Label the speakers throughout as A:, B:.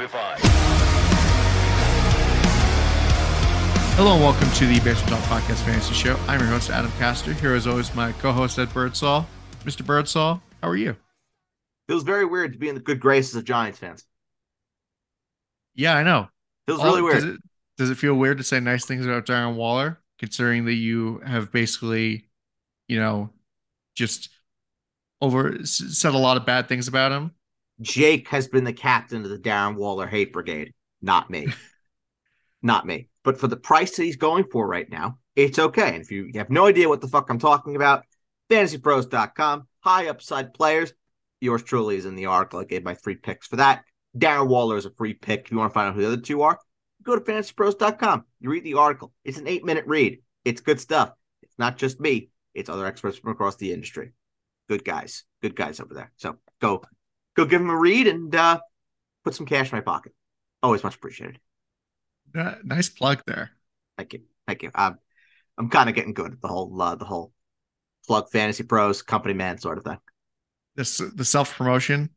A: Zombify.
B: Hello and welcome to the Basement Talk Podcast Fantasy Show. I'm your host, Adam Castor. Here, as always, my co-host, Ed Birdsall. Mr. Birdsall, how are you?
C: Feels very weird to be in the good graces of Giants fans.
B: Yeah, I know.
C: Feels
B: Oh,
C: really weird.
B: Does it, does it feel weird to say nice things about Darren Waller, considering that you have basically, you know, just over said a lot of bad things about him?
C: Jake has been the captain of the Darren Waller hate brigade, not me. not me. But for the price that he's going for right now, it's okay. And if you have no idea what the fuck I'm talking about, fantasypros.com, high upside players. Yours truly is in the article. I gave my three picks for that. Darren Waller is a free pick. If you want to find out who the other two are, go to fantasypros.com. You read the article. It's an eight minute read. It's good stuff. It's not just me, it's other experts from across the industry. Good guys. Good guys over there. So go go give them a read and uh, put some cash in my pocket. Always much appreciated.
B: Uh, nice plug there.
C: Thank you. Thank you. I'm I'm kind of getting good at the whole uh, the whole plug fantasy pros company man sort of thing.
B: This the self promotion.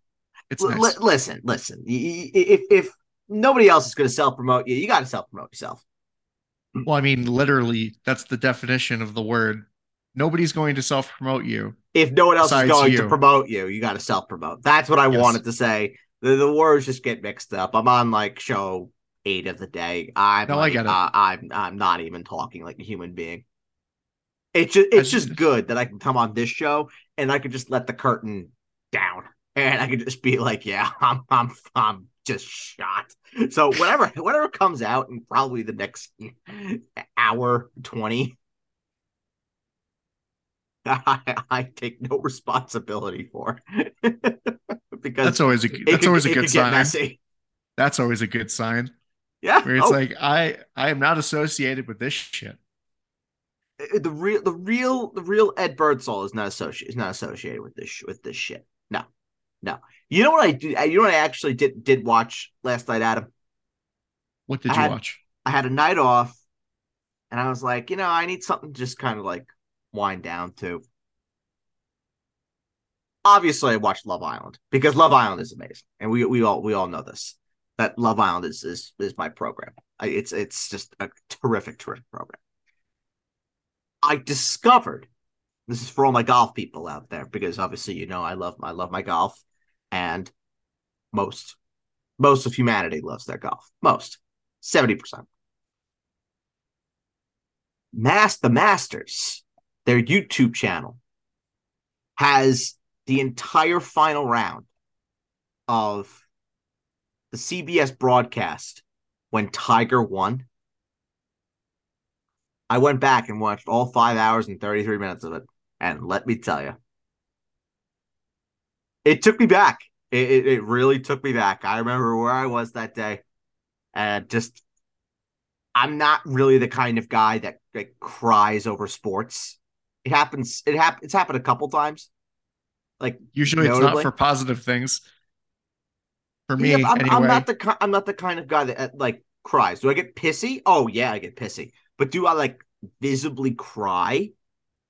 B: It's
C: L-
B: nice.
C: li- listen, listen. If if nobody else is going to self promote you, you got to self promote yourself.
B: Well, I mean, literally, that's the definition of the word. Nobody's going to self promote you.
C: If no one else is going
B: you.
C: to promote you, you got to self promote. That's what I
B: Yes.
C: wanted to say. The, the words just get mixed up. I'm on like show eight of the day. I'm
B: No, I get it.
C: Uh, I'm I'm not even talking like a human being. It's just it's just good that I can come on this show and I could just let the curtain down and I could just be like, yeah, I'm I'm I'm just shot. So whatever whatever comes out in probably the next hour twenty, I, I take no responsibility for because
B: That's always a that's
C: could-
B: always a good sign. That's always a good sign.
C: Yeah,
B: Where it's
C: Oh,
B: like I I am not associated with this shit.
C: Uh, the real the real the real Ed Birdsall is not associated is not associated with this with this shit. No, no. You know what I do? Uh, you know what I actually did did watch last night, Adam.
B: What did
C: I
B: you
C: had-
B: watch?
C: I had a night off, and I was like, you know, I need something to just kind of like wind down to. Obviously, I watched Love Island because Love Island is amazing, and we we all we all know this. That Love Island is is is my program. It's it's just a terrific, terrific program. I discovered this is for all my golf people out there because obviously you know I love I love my golf, and most most of humanity loves their golf. Most seventy percent. Mass the Masters, their YouTube channel, has the entire final round of the CBS broadcast when Tiger won. I went back and watched all five hours and 33 minutes of it. And let me tell you, it took me back. It, it, it really took me back. I remember where I was that day. And just, I'm not really the kind of guy that, that cries over sports. It happens. It hap- It's happened a couple times. Like
B: Usually it's not for positive things. For me,
C: Yeah, I'm,
B: anyway.
C: I'm not the I'm not the kind of guy that uh, like cries. Do I get pissy? Oh yeah, I get pissy. But do I like visibly cry?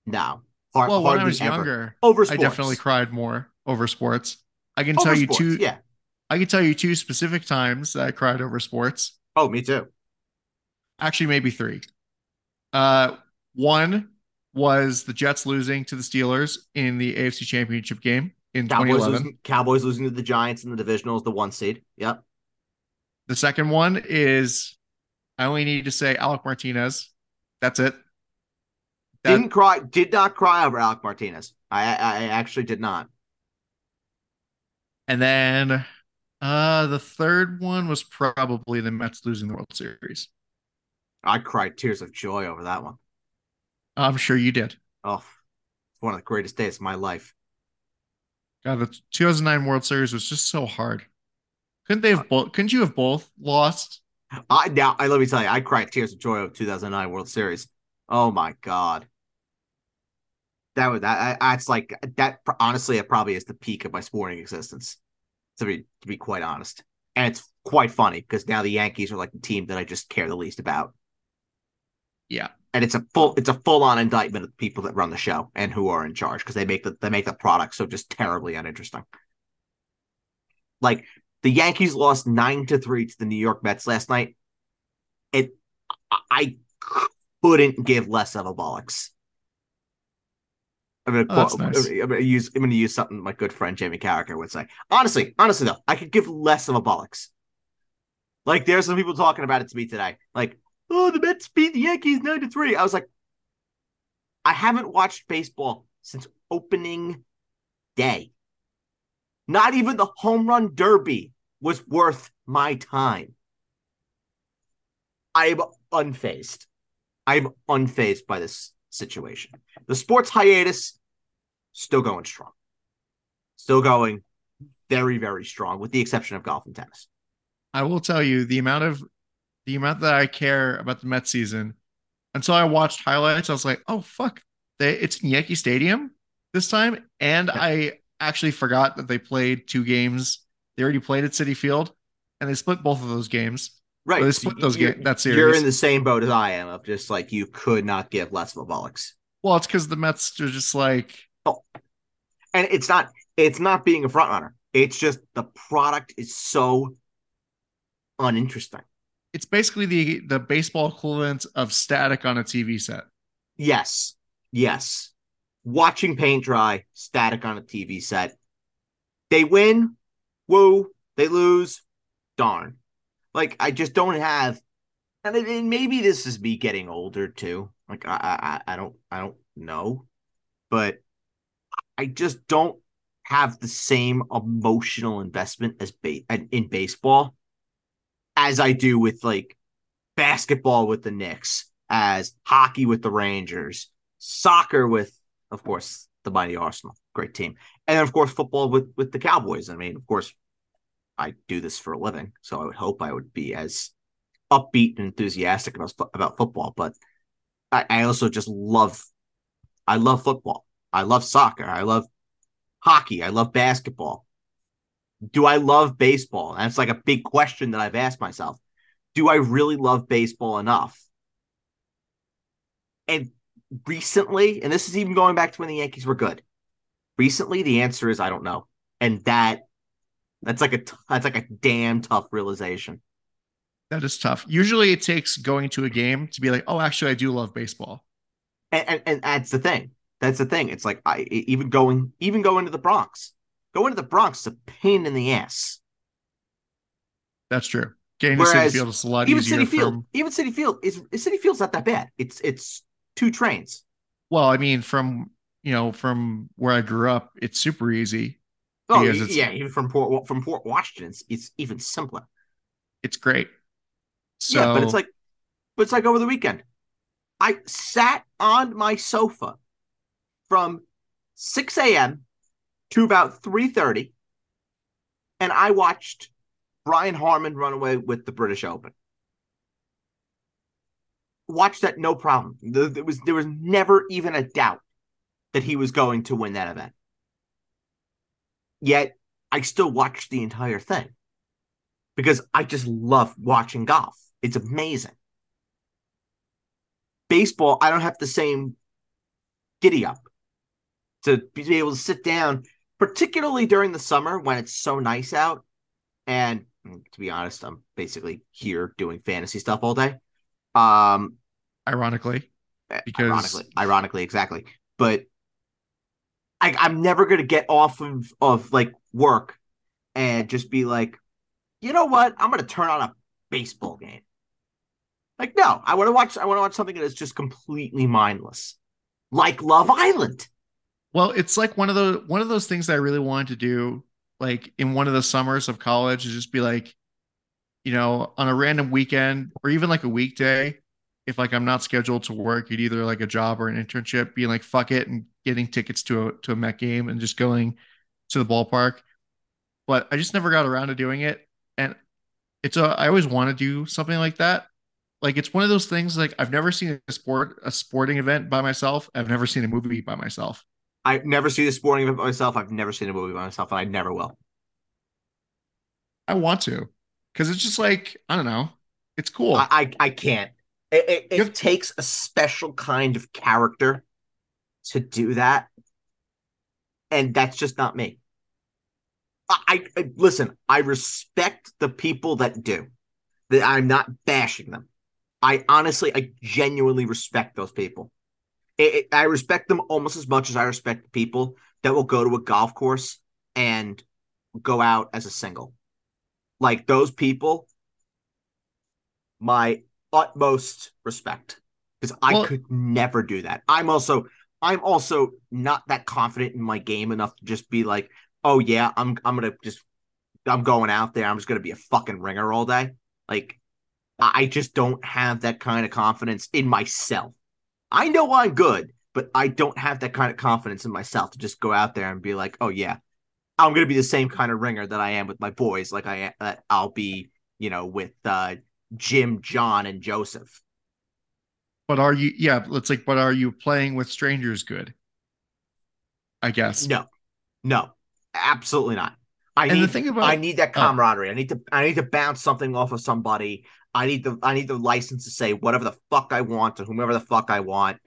C: No. Har-
B: well, when I was
C: ever.
B: younger,
C: over sports.
B: I definitely cried more over sports. I can
C: over
B: tell you two.
C: Yeah.
B: I can tell you two specific times that I cried over sports.
C: Oh, me too.
B: Actually, maybe three. Uh, one was the Jets losing to the Steelers in the AFC Championship game in
C: Cowboys
B: 2011.
C: losing, Cowboys losing to the Giants in the divisionals, the one seed. Yep.
B: The second one is I only need to say Alec Martinez. That's it. That-
C: Didn't cry. Did not cry over Alec Martinez. I I actually did not.
B: And then uh the third one was probably the Mets losing the World Series.
C: I cried tears of joy over that one.
B: I'm sure you did.
C: Oh, one of the greatest days of my life.
B: God, the 2009 World Series was just so hard. Couldn't they have uh, both? Couldn't you have both lost?
C: I now I let me tell you, I cried tears of joy of 2009 World Series. Oh my god, that was that. I- That's like that. Honestly, it probably is the peak of my sporting existence. To be to be quite honest, and it's quite funny because now the Yankees are like the team that I just care the least about.
B: Yeah.
C: And it's a full it's a full on indictment of the people that run the show and who are in charge because they make the they make the product so just terribly uninteresting. Like The Yankees lost nine to three to the New York Mets last night. It, I couldn't give less of a bollocks. I'm gonna,
B: Oh,
C: quote,
B: nice.
C: I'm gonna use I'm gonna use something my good friend Jamie Carragher would say. Honestly, honestly though, I could give less of a bollocks. Like there's some people talking about it to me today. Like, oh, the Mets beat the Yankees nine to three. I was like, I haven't watched baseball since opening day. Not even the home run derby was worth my time. I'm unfazed. I'm unfazed by this situation. The sports hiatus still going strong. Still going very, very strong, with the exception of golf and tennis.
B: I will tell you the amount of the amount that I care about the Mets season. Until I watched highlights, I was like, "Oh fuck, they, it's in Yankee Stadium this time," and. I actually forgot that they played two games. They already played at Citi Field, and they split both of those games.
C: Right.
B: They
C: so
B: split those
C: you're,
B: ga- that series.
C: You're in the same boat as I am of just like you could not give less of a bollocks.
B: Well, it's because the Mets are just like, oh,
C: And it's not it's not being a front runner. It's just the product is so uninteresting.
B: It's basically the the baseball equivalent of static on a TV set.
C: Yes. Yes. Watching paint dry, static on a TV set. They win, woo. They lose, darn. Like I just don't have, and, maybe this is me getting older too. Like I, I, I- I don't, I don't know, but I just don't have the same emotional investment as ba- in baseball as I do with like basketball with the Knicks, as hockey with the Rangers, soccer with, of course, the mighty Arsenal, great team, and of course football with with the Cowboys. I mean, of course, I do this for a living, so I would hope I would be as upbeat and enthusiastic about about football. But I, I also just love, I love football. I love soccer. I love hockey. I love basketball. Do I love baseball? And it's like a big question that I've asked myself. Do I really love baseball enough? And recently, and this is even going back to when the Yankees were good. Recently, the answer is I don't know. And that that's like a that's like a damn tough realization.
B: That is tough. Usually, it takes going to a game to be like, "Oh, actually, I do love baseball."
C: And, and, and that's the thing. That's the thing. It's like I even going even going to the Bronx. Going to the Bronx is a pain in the ass.
B: That's true. Getting to Citi Field is a lot
C: even
B: easier.
C: Citi Field,
B: from,
C: even Citi Field is Citi Field's not that bad. It's it's two trains.
B: well, I mean, from you know, from where I grew up, it's super easy.
C: Oh yeah, even from Port from Port Washington, it's, it's even simpler.
B: It's great. So,
C: yeah, but it's like, but it's like over the weekend. I sat on my sofa from 6 a.m. to about 3:30, and I watched Brian Harman run away with the British Open. Watched that no problem. There was there was never even a doubt that he was going to win that event. Yet I still watched the entire thing because I just love watching golf. It's amazing. Baseball, I don't have the same giddy up to be able to sit down, particularly during the summer when it's so nice out. And to be honest, I'm basically here doing fantasy stuff all day. Um,
B: ironically, because
C: ironically, ironically, exactly. But I, I'm never gonna get off of of like work and just be like, you know what? I'm gonna turn on a baseball game. Like, no, I want to watch. I want to watch something that is just completely mindless, like Love Island.
B: Well, it's like one of those one of those things that I really wanted to do, like in one of the summers of college, is just be like, you know, on a random weekend or even like a weekday, if like I'm not scheduled to work at either like a job or an internship, being like, fuck it, and getting tickets to a to a Met game and just going to the ballpark. But I just never got around to doing it, and it's a I always want to do something like that. Like it's one of those things like I've never seen a sport a sporting event by myself. I've never seen a movie by myself.
C: I've never seen a sporting event by myself. I've never seen a movie by myself, and I never will.
B: I want to, because it's just like I don't know, it's cool.
C: I, I, I can't. It, it, it
B: have-
C: takes a special kind of character to do that, and that's just not me. I, I listen. I respect the people that do. That I'm not bashing them. I honestly, I genuinely respect those people. It, it, I respect them almost as much as I respect people that will go to a golf course and go out as a single. Like those people, my utmost respect because I well, could never do that. I'm also I'm also not that confident in my game enough to just be like, oh yeah, I'm I'm gonna just I'm going out there. I'm just gonna be a fucking ringer all day. Like I just don't have that kind of confidence in myself. I know I'm good, but I don't have that kind of confidence in myself to just go out there and be like, oh yeah, I'm gonna be the same kind of ringer that I am with my boys. Like I uh, I'll be, you know, with uh, Jim, John, and Joseph.
B: But are you? Yeah, let's like. But are you playing with strangers? Good. I guess.
C: No, no, absolutely not. I and need, the thing about I need that oh. camaraderie. I need to I need to bounce something off of somebody. I need the I need the license to say whatever the fuck I want to whomever the fuck I want.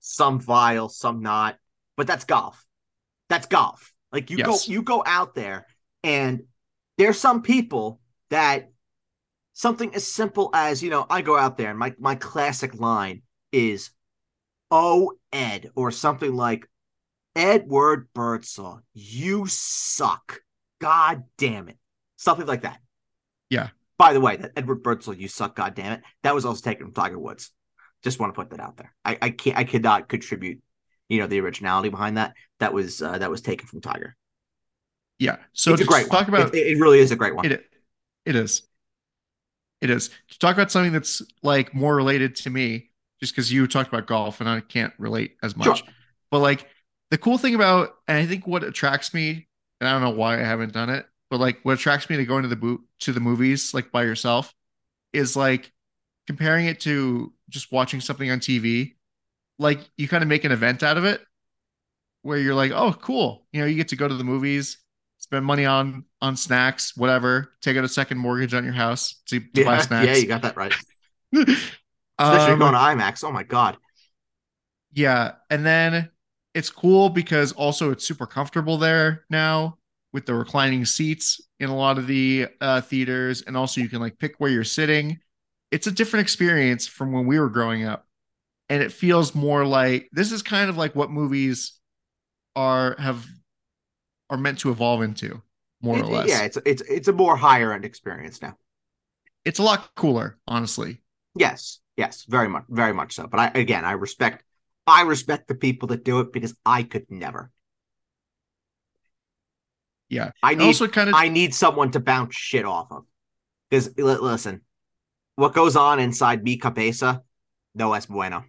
C: Some vile, some not. But that's golf. That's golf. Like you yes. go you go out there and there's some people that something as simple as, you know, I go out there and my my classic line is oh Ed or something like Edward Birdsall, you suck. God damn it. Something like that.
B: Yeah.
C: By the way, that Edward Birdsall, you suck, god damn it. That was also taken from Tiger Woods. Just want to put that out there. I, I can't I could not contribute, you know, the originality behind that. That was uh, that was taken from Tiger.
B: Yeah. So
C: it's a great talk one. about it, it really is a great one.
B: It, it is. It is. To talk about something that's like more related to me, just because you talked about golf and I can't relate as much. Sure. But like the cool thing about, and I think what attracts me, and I don't know why I haven't done it, but like what attracts me to going to the boot to the movies like by yourself is like comparing it to just watching something on TV. Like you kind of make an event out of it where you're like, oh, cool. You know, you get to go to the movies, spend money on on snacks, whatever, take out a second mortgage on your house to, to
C: yeah,
B: buy snacks.
C: Yeah, you got that right. Especially um, going to IMAX. Oh my god.
B: Yeah, and then it's cool because also it's super comfortable there now with the reclining seats in a lot of the uh, theaters, and also you can like pick where you're sitting. It's a different experience from when we were growing up, and it feels more like this is kind of like what movies are have are meant to evolve into, more
C: it,
B: or less.
C: Yeah, it's it's it's a more higher end experience now.
B: It's a lot cooler, honestly.
C: Yes, yes, very much, very much so. But I again, I respect I respect the people that do it because I could never.
B: Yeah.
C: I need also kind of I need someone to bounce shit off of. Because listen, what goes on inside mi cabeza, no es bueno.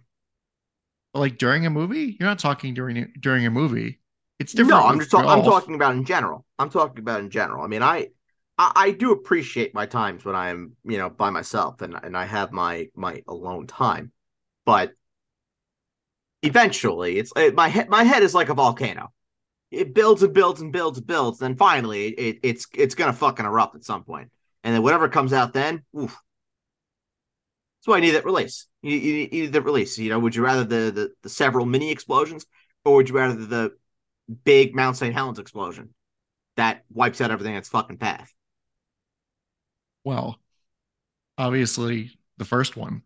B: Like during a movie? You're not talking during during a movie. It's different.
C: No, I'm just I'm talking about in general. I'm talking about in general. I mean, I, I I do appreciate my times when I'm, you know, by myself and and I have my my alone time. But eventually it's it, my head my head is like a volcano it builds and builds and builds and builds then finally it, it's it's gonna fucking erupt at some point. and then whatever comes out then oof. that's why i need that release you, you, you need that release you know would you rather the, the the several mini explosions or would you rather the big mount st helens explosion that wipes out everything that's fucking path
B: well obviously the first one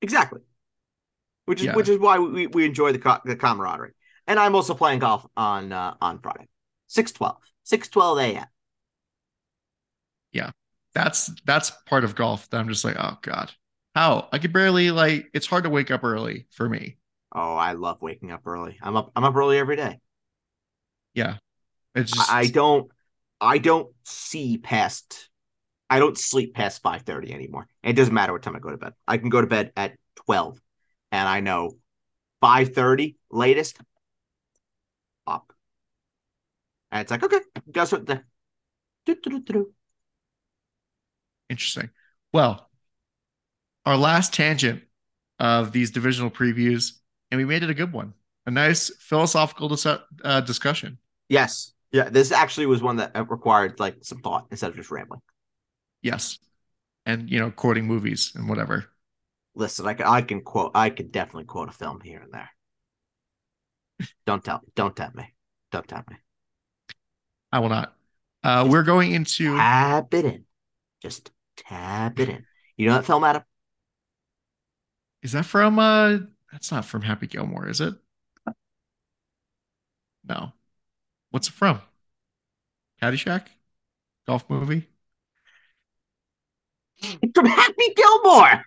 C: exactly which is yeah. which is why we, we enjoy the the camaraderie. And I'm also playing golf on uh, on Friday, six twelve, six twelve a.m.
B: Yeah, that's that's part of golf that I'm just like, oh god, how I could barely like. It's hard to wake up early for me.
C: Oh, I love waking up early. I'm up. I'm up early every day.
B: Yeah, it's just
C: I, I don't. I don't see past. I don't sleep past five thirty anymore. It doesn't matter what time I go to bed. I can go to bed at twelve and I know 5:30 latest up. And it's like, okay, guess what? The...
B: Interesting. Well, our last tangent of these divisional previews, and we made it a good one. A nice philosophical dis- uh, discussion.
C: Yes. Yeah. This actually was one that required like some thought instead of just rambling.
B: Yes. And, you know, quoting movies and whatever
C: listen, I can, I can quote, I can definitely quote a film here and there. Don't tell, don't tempt me, don't tempt me.
B: I will not. Uh, we're going into
C: Tap it in. Just tap it in. You know that film, Adam?
B: is that from uh that's not from Happy Gilmore, is it? No. What's it from? Caddyshack? Golf movie?
C: It's from Happy Gilmore.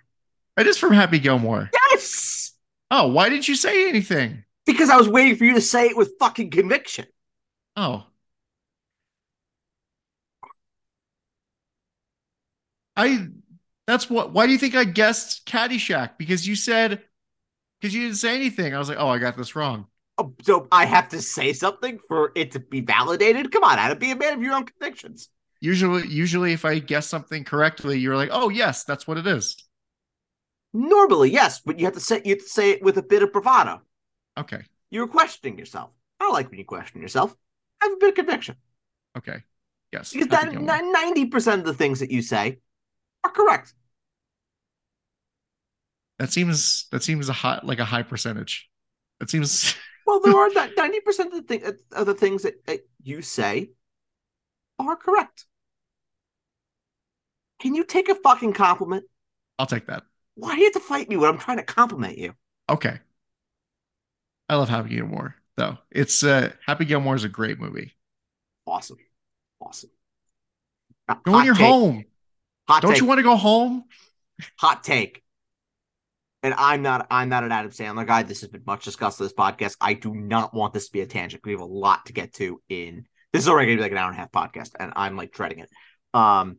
B: It is from Happy Gilmore.
C: Yes.
B: Oh, why didn't you say anything?
C: Because I was waiting for you to say it with fucking conviction.
B: Oh. I that's what why do you think I guessed Caddyshack? Because you said because you didn't say anything. I was like, oh, I got this wrong.
C: Oh, so I have to say something for it to be validated? Come on, Adam, be a man of your own convictions.
B: Usually, usually if I guess something correctly, you're like, oh yes, that's what it is.
C: Normally, yes, but you have to say you have to say it with a bit of bravado.
B: Okay.
C: You were questioning yourself. I don't like when you question yourself. I have a bit of conviction.
B: Okay. Yes.
C: Because that ninety percent of the things that you say are correct.
B: That seems that seems a high like a high percentage. That seems
C: Well, there are ninety percent of the thing of the things that, that you say are correct. Can you take a fucking compliment?
B: I'll take that.
C: Why do you have to fight me when I'm trying to compliment you?
B: Okay. I love Happy Gilmore though. It's uh Happy Gilmore is a great movie.
C: Awesome, awesome.
B: Go
C: Hot
B: when you're
C: take.
B: home.
C: Hot
B: Don't
C: take.
B: you want to go home?
C: hot take. And I'm not I'm not an Adam Sandler guy. This has been much discussed on this podcast. I do not want this to be a tangent. We have a lot to get to in this is already gonna be like an hour and a half podcast, and I'm like dreading it. Um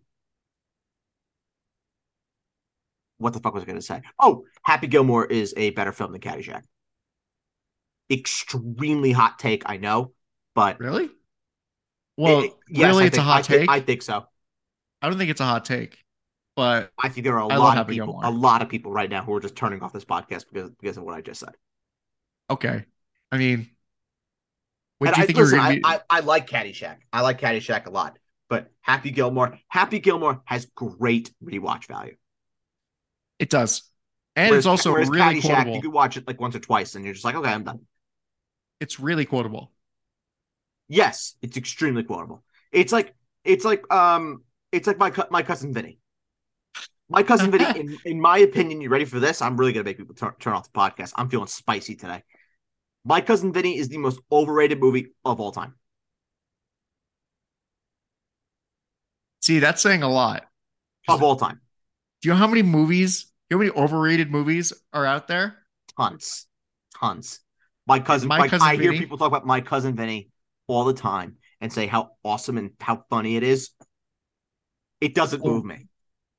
C: what the fuck was I gonna say? Oh, Happy Gilmore is a better film than Caddyshack. Extremely hot take, I know, but
B: Really? Well,
C: it- yes,
B: really,
C: I
B: it's a hot
C: I
B: take.
C: I think so.
B: I don't think it's a hot take, but
C: I think there are a
B: I
C: lot of people, a lot of people right now who are just turning off this podcast because because of what I just said.
B: okay. I mean, what do you
C: I,
B: think
C: listen,
B: you're gonna
C: I,
B: be?
C: I, I like Caddyshack. I like Caddyshack a lot. But Happy Gilmore, Happy Gilmore has great rewatch value.
B: it does, and
C: Whereas-
B: it's also really
C: Caddyshack,
B: quotable.
C: you could watch it like once or twice, and you're just like, okay, I'm done.
B: It's really quotable.
C: Yes, it's extremely quotable. It's like it's like um it's like my my cousin Vinny. My cousin Vinny, in, in my opinion, you ready for this? I'm really gonna make people turn, turn off the podcast. I'm feeling spicy today. My cousin Vinny is the most overrated movie of all time.
B: See, that's saying a lot.
C: Of all time.
B: Do you know how many movies? You know how many overrated movies are out there?
C: tons, tons. My cousin,
B: My
C: like,
B: Cousin
C: I hear people talk about my cousin Vinny all the time and say how awesome and how funny it is. It doesn't
B: Oh.
C: move me.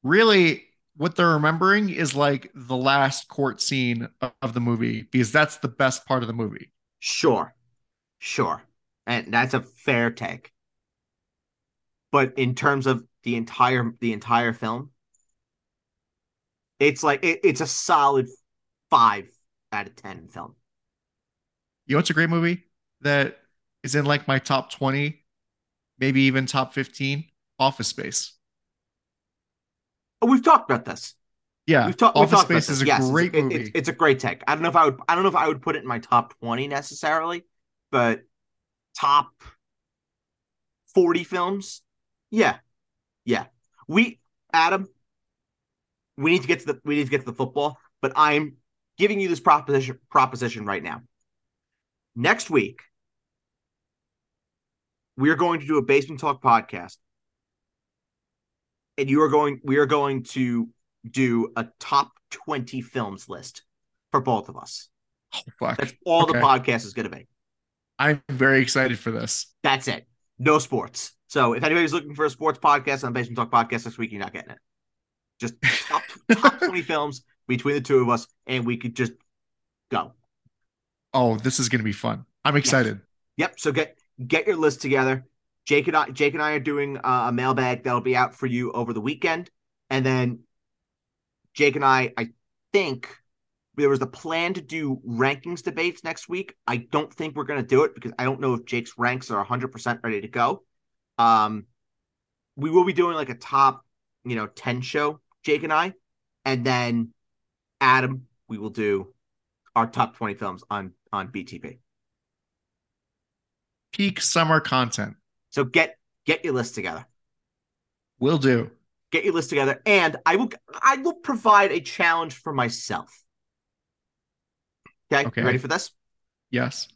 B: Really, what they're remembering is like the last court scene of, of the movie because that's the best part of the movie.
C: Sure, sure, and that's a fair take. But in terms of the entire the entire film, it's like it, it's a solid five out of ten film.
B: You know, it's a great movie that is in like my top 20, maybe even top 15 Office Space.
C: Oh, we've talked about this.
B: Yeah,
C: We've, talked. we've
B: Office
C: talked about
B: Space
C: this.
B: is a
C: Yes, it's-
B: great
C: it-
B: movie.
C: It's, it's a great take. I don't know if I would. I don't know if I would put it in my top twenty necessarily, but top forty films. Yeah, yeah. We Adam. We need to get to the. We need to get to the football. But I'm giving you this proposition. Proposition right now. Next week, we are going to do a basement talk podcast, and you are going. We are going to do a top 20 films list for both of us.
B: oh, fuck.
C: That's all
B: Okay.
C: the podcast is going to be.
B: I'm very excited for this.
C: That's it. No sports. So if anybody's looking for a sports podcast on Basement Talk Podcast this week, you're not getting it. Just top, top 20 films between the two of us, and we could just go.
B: Oh, this is going to be fun. I'm excited.
C: Yep. So get get your list together. Jake and I, Jake and I are doing uh, a mailbag that'll be out for you over the weekend, and then Jake and I, I think there was a plan to do rankings debates next week. I don't think we're going to do it because I don't know if Jake's ranks are 100 percent ready to go. Um, we will be doing like a top, you know, 10 show, Jake and I, and then Adam, we will do our top 20 films on on BTP.
B: Peak summer content.
C: So get get your list together.
B: Will do.
C: Get your list together, and I will I will provide a challenge for myself. Okay,
B: Okay.
C: Ready for this?
B: Yes.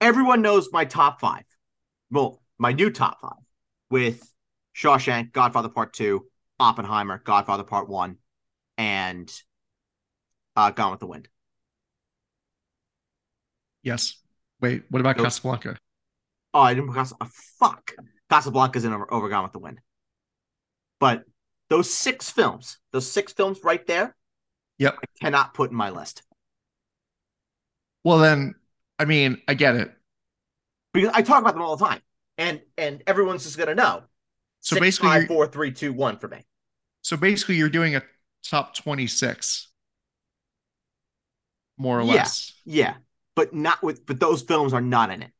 C: Everyone knows my top five. Well, my new top five with Shawshank, Godfather Part Two, Oppenheimer, Godfather Part One, and uh, Gone with the Wind.
B: Yes. Wait, what about
C: Nope.
B: Casablanca?
C: Oh, I didn't Cas- oh, fuck. Casablanca's in over, over Gone with the Wind. But those six films, those six films right there,
B: Yep.
C: I cannot put in my list
B: Well, then, I mean, I get it.
C: because I talk about them all the time, and and everyone's just gonna know.
B: So
C: Six,
B: basically,
C: five, four, three, two, one for me.
B: so basically, you're doing a top 26, more or
C: Yeah.
B: less.
C: Yeah, but not with. But those films are not in it.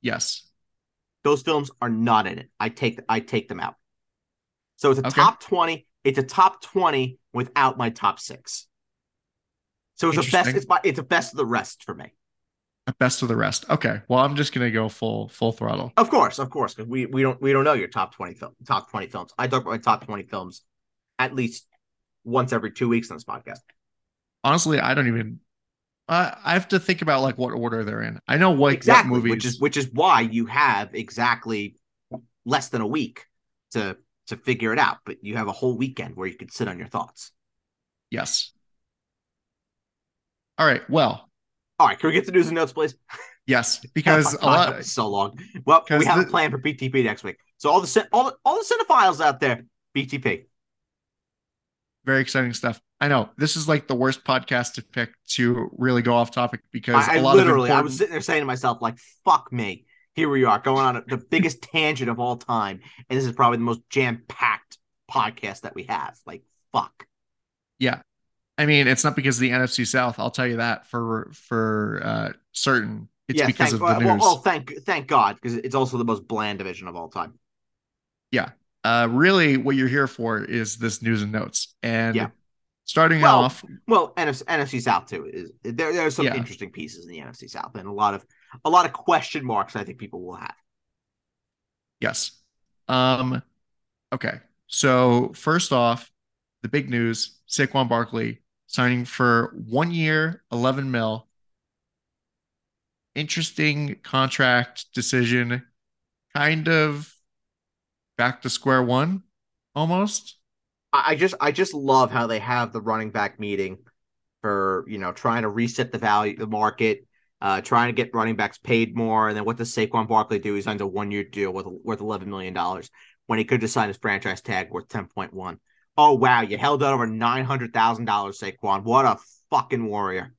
B: Yes.
C: Those films are not in it. I take I take them out. So it's a
B: Okay.
C: top twenty. It's a top twenty without my top six. So it's a best. It's my, it's a best of the rest for me.
B: Best of the rest. Okay. Well, I'm just gonna go full full throttle.
C: Of course, of course, because we we don't we don't know your top twenty film top twenty films. I talk about my top twenty films at least once every two weeks on this podcast.
B: Honestly, I don't even. I I have to think about like what order they're in. I know what
C: exactly,
B: what movies.
C: which is which is why you have exactly less than a week to to figure it out. But you have a whole weekend where you can sit on your thoughts.
B: yes. All right. Well,
C: All right, can we get to news and notes, please?
B: yes, because
C: Oh God,
B: lot.
C: so long. Well, we have a plan for BTP next week. So all the all the, all the cinephiles out there, BTP.
B: Very exciting stuff. I know this is like the worst podcast to pick to really go off topic because
C: I, I
B: a lot
C: literally,
B: of
C: I was sitting there saying to myself, like, "Fuck me." Here we are going on the biggest tangent of all time, and this is probably the most jam packed podcast that we have. Like, fuck.
B: Yeah, I mean, it's not because of the NFC South. I'll tell you that for for uh, certain. It's
C: yeah,
B: because
C: thank,
B: of the
C: well,
B: news.
C: well, thank thank God because it's also the most bland division of all time.
B: Yeah, uh, really, what you're here for is this news and notes. And
C: Yeah.
B: Starting
C: Well,
B: off,
C: Well, NFC, NFC South too is there. There are some
B: Yeah.
C: interesting pieces in the NFC South, and a lot of a lot of question marks. I think people will have.
B: yes. Um, okay. So first off, the big news: Saquon Barkley signing for one year, 11 mil. Interesting contract decision. Kind of back to square one, almost.
C: I just I just love how they have the running back meeting for you know trying to reset the value the market, uh, trying to get running backs paid more, and then what does Saquon Barkley do? He signs a one year deal with worth eleven million dollars when he could just sign his franchise tag worth ten point one. Oh wow, you held out over nine hundred thousand dollars, Saquon. What a fucking warrior!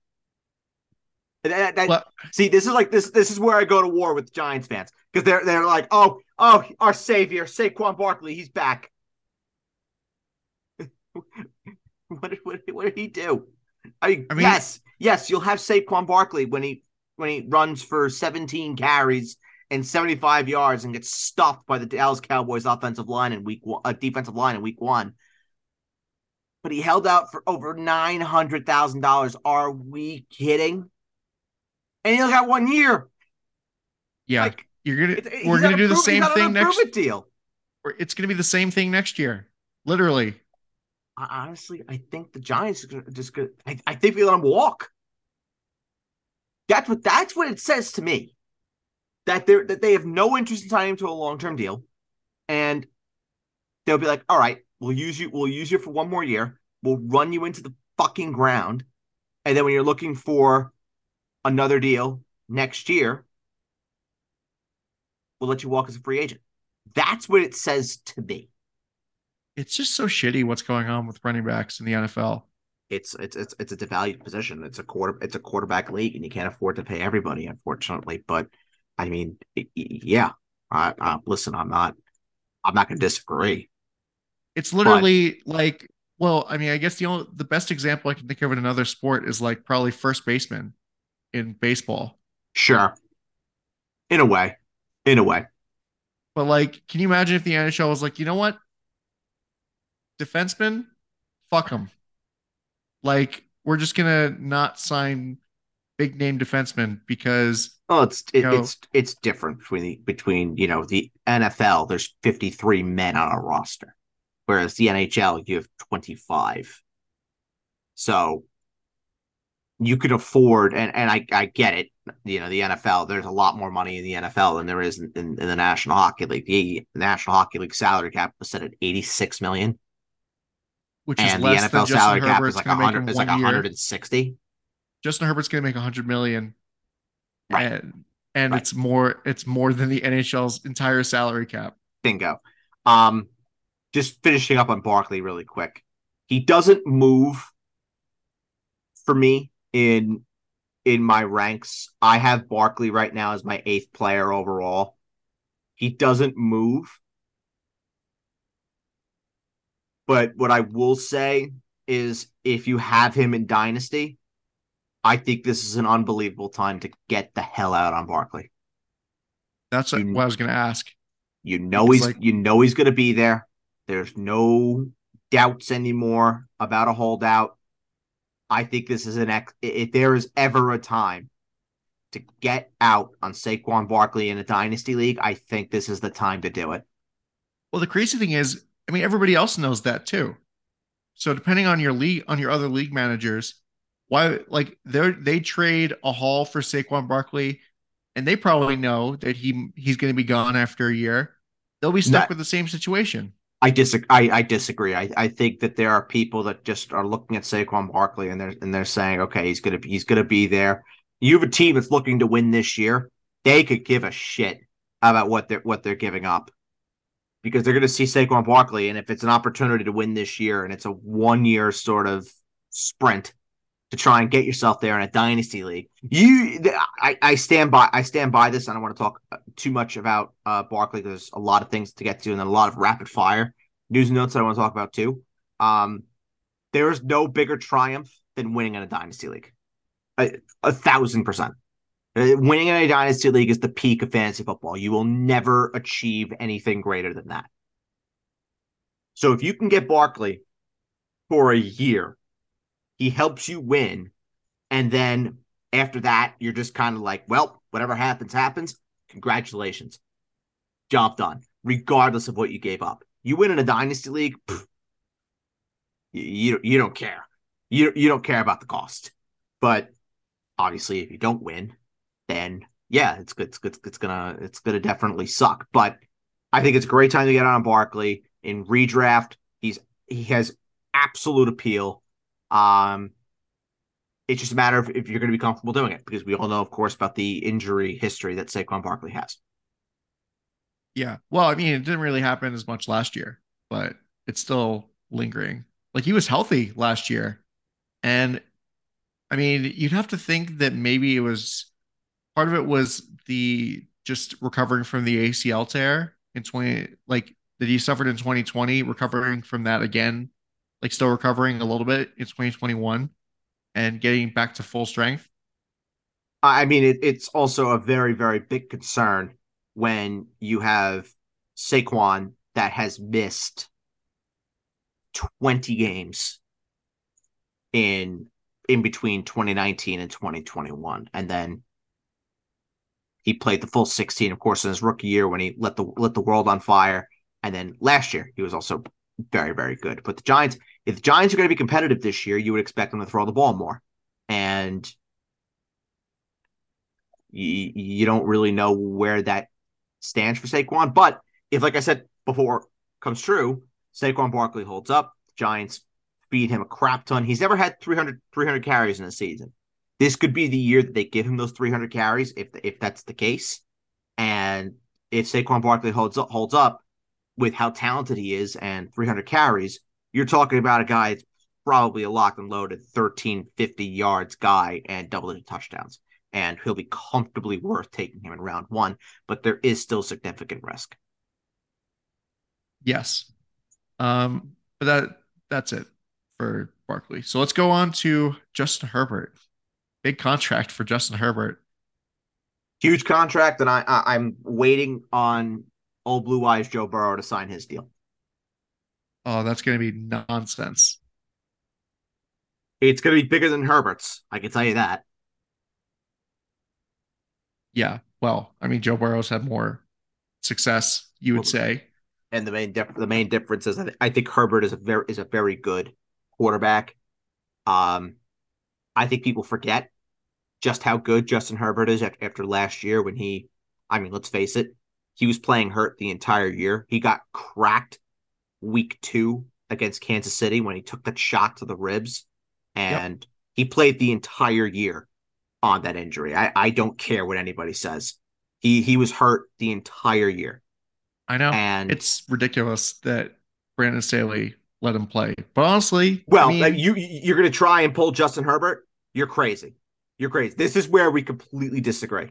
C: That- that-
B: Well,
C: see, this is like this. This is where I go to war with Giants fans because they're they're like, oh, oh, our savior, Saquon Barkley, he's back. what did what, what did he do? I mean,
B: I mean-
C: yes, yes, you'll have Saquon Barkley when he when he runs for 17 carries and 75 yards and gets stuffed by the Dallas Cowboys offensive line in week one, uh, defensive line in week one. But he held out for over nine hundred thousand dollars. Are we kidding? And he only got one year.
B: yeah,
C: Like,
B: you're gonna.
C: it-
B: we're gonna do the
C: prove- he's
B: same thing next.
C: deal.
B: It's gonna be the same thing next year. Literally.
C: I- honestly, I think the Giants are just gonna. I, I think they let him walk. That's what that's what it says to me. That they that they have no interest in signing him to a long term deal, and they'll be like, "All right, we'll use you. We'll use you for one more year. We'll run you into the fucking ground, and then when you're looking for another deal next year, we'll let you walk as a free agent." That's what it says to me.
B: It's just so shitty what's going on with running backs in the NFL.
C: it's it's it's it's a devalued position. It's a quarter it's a quarterback league, and you can't afford to pay everybody, unfortunately. But I mean, y- yeah. I, I listen. I'm not. I'm not going to disagree.
B: It's literally like, well, I mean, I guess the only the best example I can think of in another sport is like probably first baseman in baseball.
C: Sure. In a way. In a way.
B: But like, can you imagine if the NHL was like, you know what, defenseman, fuck them. Like, we're just gonna not sign big name defenseman because
C: Oh, it's it,
B: know-
C: it's it's different between the between you know the NFL. There's 53 men on a roster, whereas the NHL you have 25. So you could afford, and and I I get it. You know the NFL. There's a lot more money in the NFL than there is in, in, in the National Hockey League. The National Hockey League salary cap was set at 86 million,
B: which is
C: and the
B: less than
C: NFL
B: Justin
C: salary cap
B: Herbert's
C: is like
B: going
C: 100.
B: in
C: It's
B: one
C: like
B: year.
C: 160.
B: Justin Herbert's going to make 100 million,
C: Right.
B: and and
C: Right.
B: it's more it's more than the NHL's entire salary cap.
C: Bingo. Um, just finishing up on Barkley really quick. He doesn't move for me in in my ranks. I have Barkley right now as my eighth player overall. He doesn't move. But what I will say is if you have him in Dynasty, I think this is an unbelievable time to get the hell out on Barkley.
B: That's what I was going to ask.
C: You know he's
B: like-
C: you know he's going to be there. There's no doubts anymore about a holdout. I think this is an ex- if there is ever a time to get out on Saquon Barkley in a dynasty league, I think this is the time to do it.
B: Well, the crazy thing is, I mean, everybody else knows that too. So depending on your league, on your other league managers, why like they they trade a haul for Saquon Barkley, and they probably know that he he's going to be gone after a year. They'll be stuck
C: That-
B: with the same situation.
C: I disagree. I, I disagree. I, I think that there are people that just are looking at Saquon Barkley and they're and they're saying, okay, he's gonna be he's gonna be there. You have a team that's looking to win this year. They could give a shit about what they're what they're giving up because they're gonna see Saquon Barkley, and if it's an opportunity to win this year and it's a one year sort of sprint to try and get yourself there in a dynasty league, you I, I stand by I stand by this. I don't want to talk uh, too much about uh, Barkley. There's a lot of things to get to and then a lot of rapid fire news and notes that I want to talk about too. Um, there is no bigger triumph than winning in a dynasty league. A, a thousand percent. Uh, Winning in a dynasty league is the peak of fantasy football. You will never achieve anything greater than that. So if you can get Barkley for a year, he helps you win, and then after that, you're just kind of like, well, whatever happens, happens. Congratulations, job done. Regardless of what you gave up, you win in a dynasty league. pff, you, you you don't care. You you don't care about the cost. But obviously, if you don't win, then yeah, it's good. It's good. It's gonna it's gonna definitely suck. But I think it's a great time to get on Barkley in redraft. He's he has absolute appeal. Um, it's just a matter of if you're going to be comfortable doing it because we all know, of course, about the injury history that Saquon Barkley has.
B: Yeah. Well, I mean, it didn't really happen as much last year, but it's still lingering. Like he was healthy last year. And I mean, you'd have to think that maybe it was part of it was the just recovering from the ACL tear in 20 like that he suffered in 2020, recovering from that again, like still recovering a little bit in 2021 and getting back to full strength.
C: I mean, it, it's also a very, very big concern when you have Saquon that has missed 20 games in in between 2019 and 2021 and then he played the full 16 of course in his rookie year when he let the let the world on fire and then last year he was also very very good but the Giants if the Giants are going to be competitive this year you would expect them to throw the ball more and you, you don't really know where that stands for Saquon. But if, like I said before, comes true, Saquon Barkley holds up. Giants feed him a crap ton. He's never had 300, 300 carries in a season. This could be the year that they give him those 300 carries if if that's the case. And if Saquon Barkley holds up, holds up with how talented he is and 300 carries, you're talking about a guy that's probably a locked and loaded 13, 50 yards guy and double digit touchdowns and he'll be comfortably worth taking him in round one, but there is still significant risk.
B: Yes. Um, but that that's it for Barkley. So let's go on to Justin Herbert. Big contract for Justin Herbert.
C: Huge contract, and I, I I'm waiting on old blue eyes Joe Burrow to sign his deal.
B: Oh, that's going to be nonsense.
C: It's going to be bigger than Herbert's. I can tell you that.
B: Yeah. Well, I mean, Joe Burrow's had more success, you would say.
C: And the main dif- the main difference is I, I think Herbert is a very is a very good quarterback. Um, I think people forget just how good Justin Herbert is af- after last year when he, I mean, let's face it, he was playing hurt the entire year. He got cracked week two against Kansas City when he took that shot to the ribs, and he played the entire year on that injury. I, I don't care what anybody says. He he was hurt the entire year,
B: I know.
C: and
B: it's ridiculous that Brandon Staley let him play. But honestly,
C: Well,
B: I mean,
C: you you're going to try and pull Justin Herbert. You're crazy. You're crazy. This is where we completely disagree.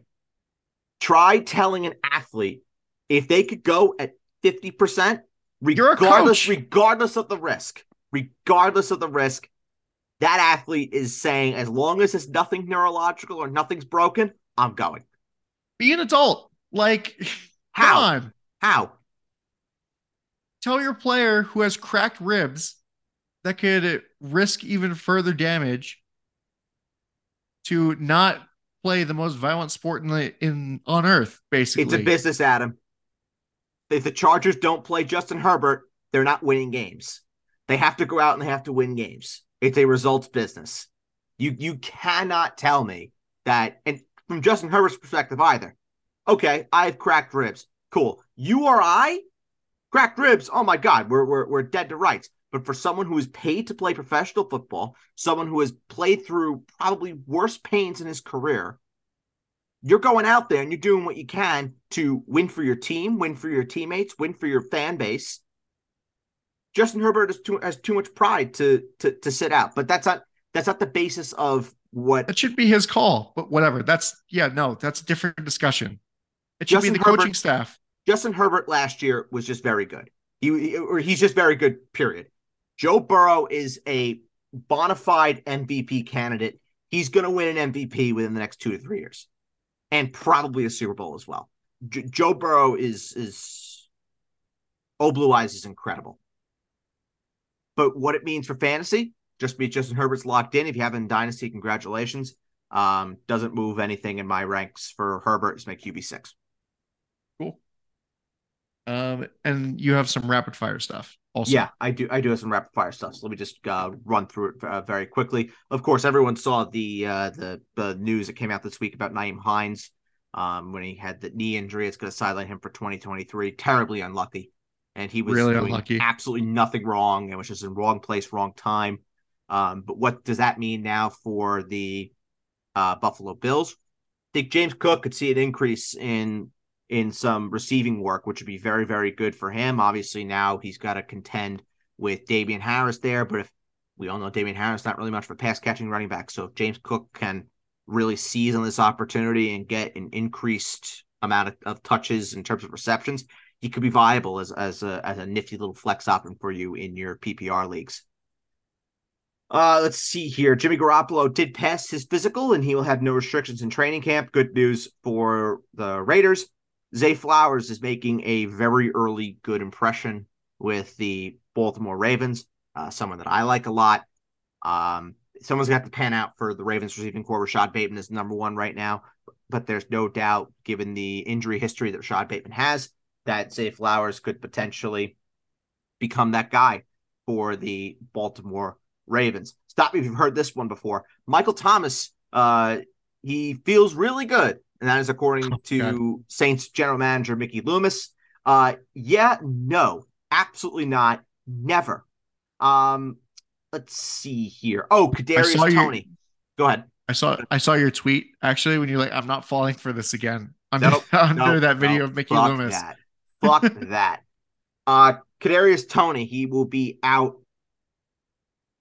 C: Try telling an athlete if they could go at 50%, regardless regardless of the risk. Regardless of the risk, that athlete is saying as long as it's nothing neurological or nothing's broken, I'm going.
B: be an adult. Like, come
C: How?
B: on.
C: How?
B: Tell your player who has cracked ribs that could risk even further damage to not play the most violent sport in the in on earth, basically.
C: It's a business, Adam. If the Chargers don't play Justin Herbert, they're not winning games. They have to go out and they have to win games. It's a results business. You you cannot tell me that, and from Justin Herbert's perspective either. Okay, I have cracked ribs. Cool. You or I, cracked ribs. Oh my God, we're we're we're dead to rights. But for someone who is paid to play professional football, someone who has played through probably worse pains in his career, you're going out there and you're doing what you can to win for your team, win for your teammates, win for your fan base. Justin Herbert has too, has too much pride to, to to sit out, but that's not that's not the basis of what
B: that should be his call, but whatever. That's yeah, no, that's a different discussion. It should
C: Justin
B: be the coaching
C: Herbert-
B: staff.
C: Justin Herbert last year was just very good. He- or he's just very good. Period. Joe Burrow is a bona fide MVP candidate. He's going to win an MVP within the next two to three years, and probably a Super Bowl as well. J- Joe Burrow is is oh blue eyes is incredible. But what it means for fantasy, just be Justin Herbert's locked in. If you have in Dynasty, congratulations. Um, doesn't move anything in my ranks for Herbert. It's my QB six.
B: Um, and you have some rapid fire stuff also.
C: Yeah, I do. I do have some rapid fire stuff. So let me just uh, run through it uh, very quickly. Of course, everyone saw the uh, the the news that came out this week about Nyheim Hines um, when he had the knee injury. It's going to sideline him for 2023. Terribly unlucky, and he was
B: Really unlucky.
C: absolutely nothing wrong. It was just in wrong place, wrong time. Um, but what does that mean now for the uh, Buffalo Bills? I think James Cook could see an increase in in some receiving work, which would be very, very good for him. Obviously, now he's got to contend with Damien Harris there, but if we all know Damien Harris not really much a pass catching running back, so if James Cook can really seize on this opportunity and get an increased amount of, of touches in terms of receptions, he could be viable as as a as a nifty little flex option for you in your PPR leagues. Uh, let's see here. Jimmy Garoppolo did pass his physical, and he will have no restrictions in training camp. Good news for the Raiders. Zay Flowers is making a very early good impression with the Baltimore Ravens. Uh, someone that I like a lot. Um, someone's got to pan out for the Ravens receiving corps. Rashod Bateman is number one right now, but there's no doubt, given the injury history that Rashod Bateman has, that Zay Flowers could potentially become that guy for the Baltimore Ravens. Stop me if you've heard this one before. Michael Thomas, uh, he feels really good, and that is according to Saints general manager Mickey Loomis. Uh, yeah, no, absolutely not, never. Um, let's see here. Oh, Kadarius Toney. Go ahead.
B: I saw I saw your tweet actually when you're like, I'm not falling for this again. Under,
C: Nope,
B: under
C: Nope,
B: that video
C: nope,
B: of Mickey
C: fuck
B: Loomis.
C: That. Fuck that. Uh, Kadarius Toney, he will be out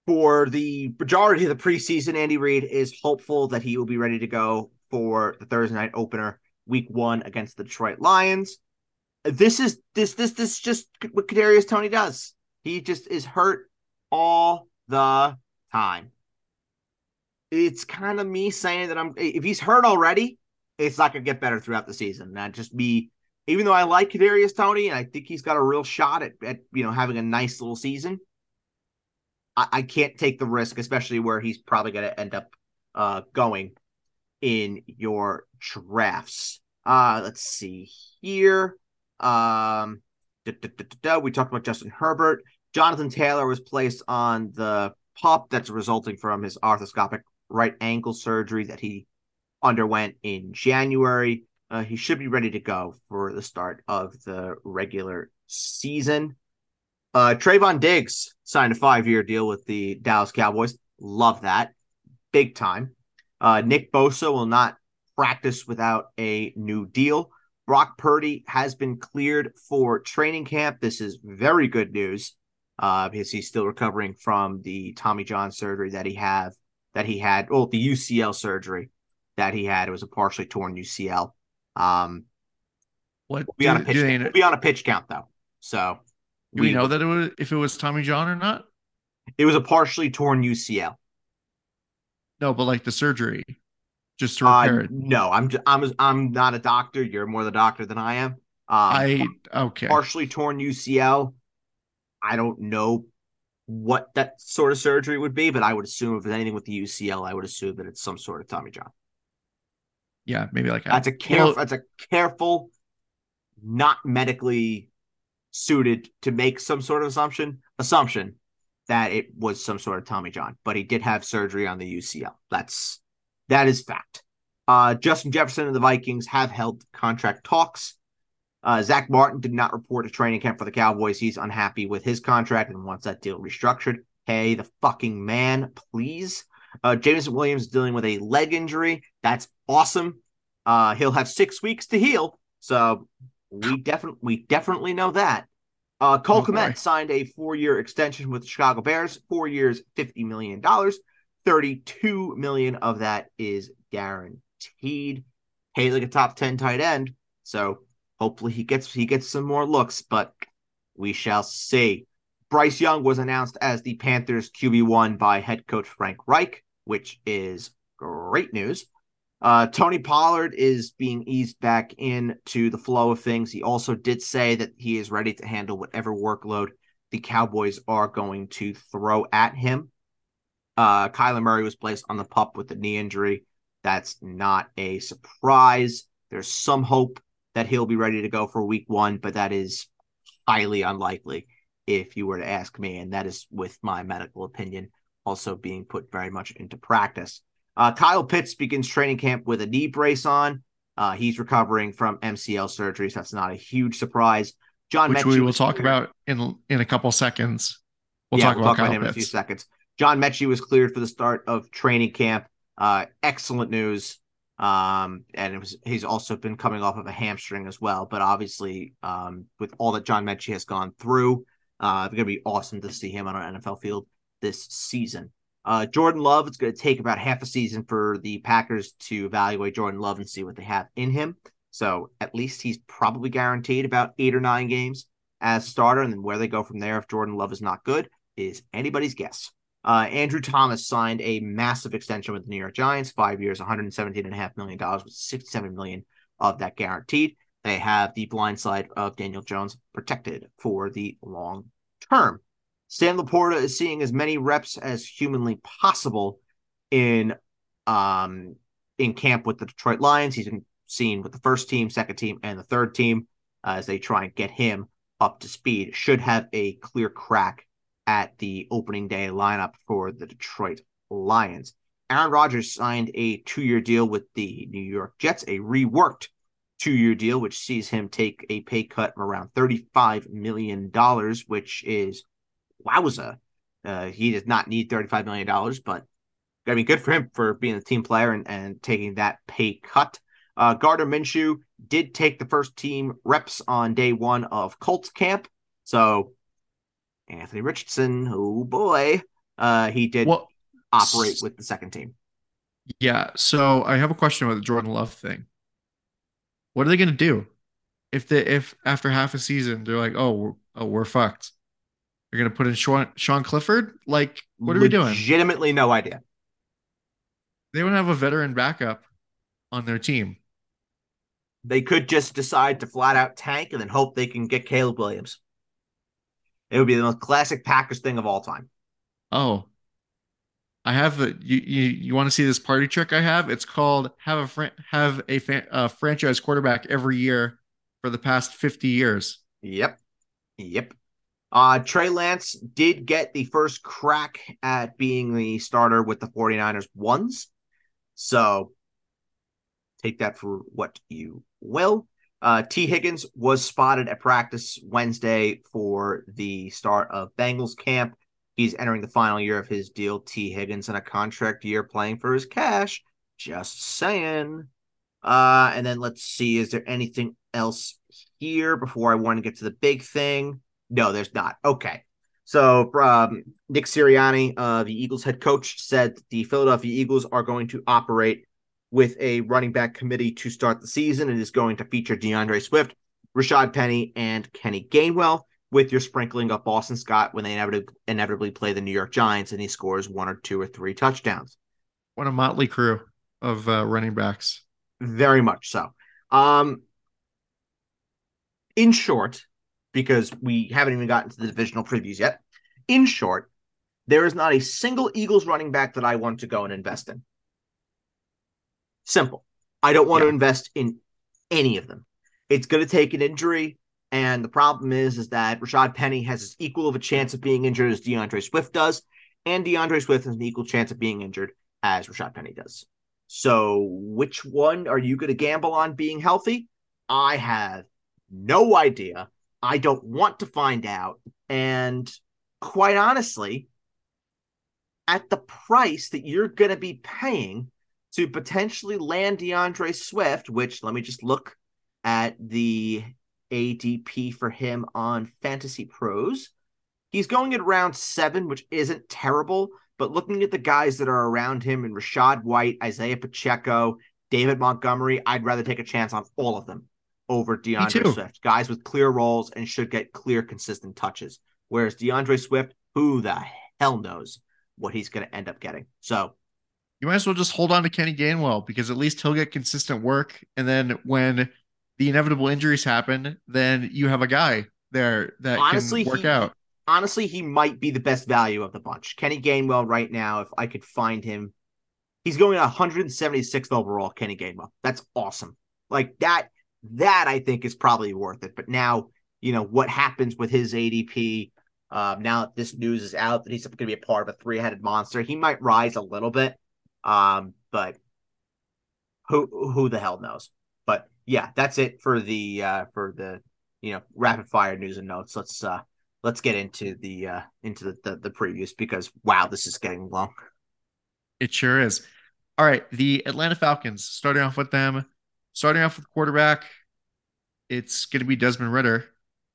C: for the majority of the preseason. Andy Reid is hopeful that he will be ready to go for the Thursday night opener, Week One against the Detroit Lions. This is this this this is just what Kadarius Toney does. He just is hurt all the time. It's kind of me saying that I'm if he's hurt already, it's not gonna get better throughout the season. Not just me, even though I like Kadarius Toney and I think he's got a real shot at, at you know having a nice little season. I, I can't take the risk, especially where he's probably gonna end up uh going in your drafts. Uh, let's see here. Um, da, da, da, we talked about Justin Herbert. Jonathan Taylor was placed on the pop that's resulting from his arthroscopic right ankle surgery that he underwent in January. Uh, he should be ready to go for the start of the regular season. Uh, Trevon Diggs signed a five year deal with the Dallas Cowboys. Love that. Big time. Uh, Nick Bosa will not practice without a new deal. Brock Purdy has been cleared for training camp. This is very good news uh, because he's still recovering from the Tommy John surgery that he have that he had. Well, the UCL surgery that he had. It was a partially torn UCL. Um,
B: what
C: we'll be on a pitch? They, we'll be on a pitch count though. So
B: do we, we know that it was if it was Tommy John or not?
C: It was a partially torn UCL.
B: No, but like the surgery, just to repair uh, it.
C: No, I'm I'm I'm not a doctor. You're more the doctor than I am. Um,
B: I okay.
C: Partially torn UCL. I don't know what that sort of surgery would be, but I would assume if it's anything with the UCL, I would assume that it's some sort of Tommy John.
B: Yeah, maybe like
C: that's a careful. Well, that's a careful, not medically suited to make some sort of assumption assumption that it was some sort of Tommy John, but he did have surgery on the UCL. That's that is fact. Uh, Justin Jefferson and the Vikings have held contract talks. Uh, Zack Martin did not report a training camp for the Cowboys. He's unhappy with his contract and wants that deal restructured. Hey, the fucking man, please. Uh, Jameson Williams dealing with a leg injury. That's awesome. Uh, he'll have six weeks to heal. So we definitely we definitely know that. Uh, Cole oh, Kmet signed a four-year extension with the Chicago Bears. Four years, fifty million dollars. Thirty-two million of that is guaranteed. Paid like a top ten tight end. So hopefully he gets he gets some more looks, but we shall see. Bryce Young was announced as the Panthers QB1 by head coach Frank Reich, which is great news. Uh, Tony Pollard is being eased back into the flow of things. He also did say that he is ready to handle whatever workload the Cowboys are going to throw at him. Uh, Kyler Murray was placed on the pup with a knee injury. That's not a surprise. There's some hope that he'll be ready to go for week one, but that is highly unlikely if you were to ask me. And that is with my medical opinion also being put very much into practice. Uh, Kyle Pitts begins training camp with a knee brace on. Uh, he's recovering from MCL surgery, so that's not a huge surprise.
B: John, which Metchie we will talk cleared. about in in a couple seconds. We'll yeah, talk we'll about, talk about him Pitts.
C: in a few seconds. John Metchie was cleared for the start of training camp. Uh, excellent news. Um, and it was he's also been coming off of a hamstring as well. But obviously, um, with all that John Metchie has gone through, uh, it's gonna be awesome to see him on an NFL field this season. Uh, Jordan Love, it's going to take about half a season for the Packers to evaluate Jordan Love and see what they have in him. So at least he's probably guaranteed about eight or nine games as starter. And then where they go from there, if Jordan Love is not good, is anybody's guess. Uh, Andrew Thomas signed a massive extension with the New York Giants, five years, $117.5 million, with 67 million of that guaranteed. They have the blind side of Daniel Jones protected for the long term. Sam LaPorta is seeing as many reps as humanly possible in um in camp with the Detroit Lions. He's been seen with the first team, second team, and the third team uh, as they try and get him up to speed. Should have a clear crack at the opening day lineup for the Detroit Lions. Aaron Rodgers signed a two-year deal with the New York Jets, a reworked two-year deal, which sees him take a pay cut of around $35 million, which is wowza. Uh, he does not need $35 million, but I mean, good for him for being a team player and, and taking that pay cut. Uh, Gardner Minshew did take the first team reps on day one of Colts camp. So Anthony Richardson, oh boy, uh, he did well, operate with the second team.
B: Yeah. So I have a question about the Jordan Love thing. What are they going to do if they if after half a season they're like, oh, we're, oh, we're fucked? You're gonna put in Sean, Sean Clifford? Like, what are we doing?
C: Legitimately, no idea.
B: They don't have a veteran backup on their team.
C: They could just decide to flat out tank and then hope they can get Caleb Williams. It would be the most classic Packers thing of all time.
B: Oh, I have a you you, you want to see this party trick I have? It's called have a fran- have a, a franchise quarterback every year for the past 50 years.
C: Yep. Yep. Uh, Trey Lance did get the first crack at being the starter with the 49ers ones. So take that for what you will. Uh, Tee Higgins was spotted at practice Wednesday for the start of Bengals camp. He's entering the final year of his deal. Tee Higgins in a contract year playing for his cash. Just saying. Uh, and then let's see, is there anything else here before I want to get to the big thing? No, there's not. Okay. So um, Nick Sirianni, uh, the Eagles head coach, said the Philadelphia Eagles are going to operate with a running back committee to start the season. It is going to feature D'Andre Swift, Rashaad Penny, and Kenny Gainwell, with your sprinkling of Boston Scott when they inevitably, inevitably play the New York Giants and he scores one or two or three touchdowns.
B: What a motley crew of uh, running backs.
C: Very much so. Um, in short, because we haven't even gotten to the divisional previews yet, in short, there is not a single Eagles running back that I want to go and invest in. Simple. I don't want yeah. to invest in any of them. It's going to take an injury. And the problem is, is that Rashaad Penny has as equal of a chance of being injured as D'Andre Swift does. And D'Andre Swift has an equal chance of being injured as Rashaad Penny does. So which one are you going to gamble on being healthy? I have no idea. I don't want to find out. And quite honestly, at the price that you're going to be paying, to potentially land D'Andre Swift, which let me just look at the ADP for him on Fantasy Pros. He's going at round seven, which isn't terrible. But looking at the guys that are around him and Rachaad White, Isaiah Pacheco, David Montgomery, I'd rather take a chance on all of them over D'Andre Swift. Guys with clear roles and should get clear, consistent touches. Whereas D'Andre Swift, who the hell knows what he's going to end up getting. So
B: you might as well just hold on to Kenny Gainwell because at least he'll get consistent work. And then when the inevitable injuries happen, then you have a guy there that honestly, can work
C: he,
B: out.
C: Honestly, he might be the best value of the bunch. Kenny Gainwell right now, if I could find him, he's going 176th overall. Kenny Gainwell, that's awesome. Like that, that I think is probably worth it. But now, you know what happens with his ADP. Um, now that this news is out that he's going to be a part of a three-headed monster, he might rise a little bit. Um, but who who the hell knows? But yeah, that's it for the uh for the you know rapid fire news and notes. Let's uh let's get into the uh into the the, the previews because wow, this is getting long.
B: It sure is. All right, the Atlanta Falcons. Starting off with them, starting off with quarterback, it's going to be Desmond Ridder,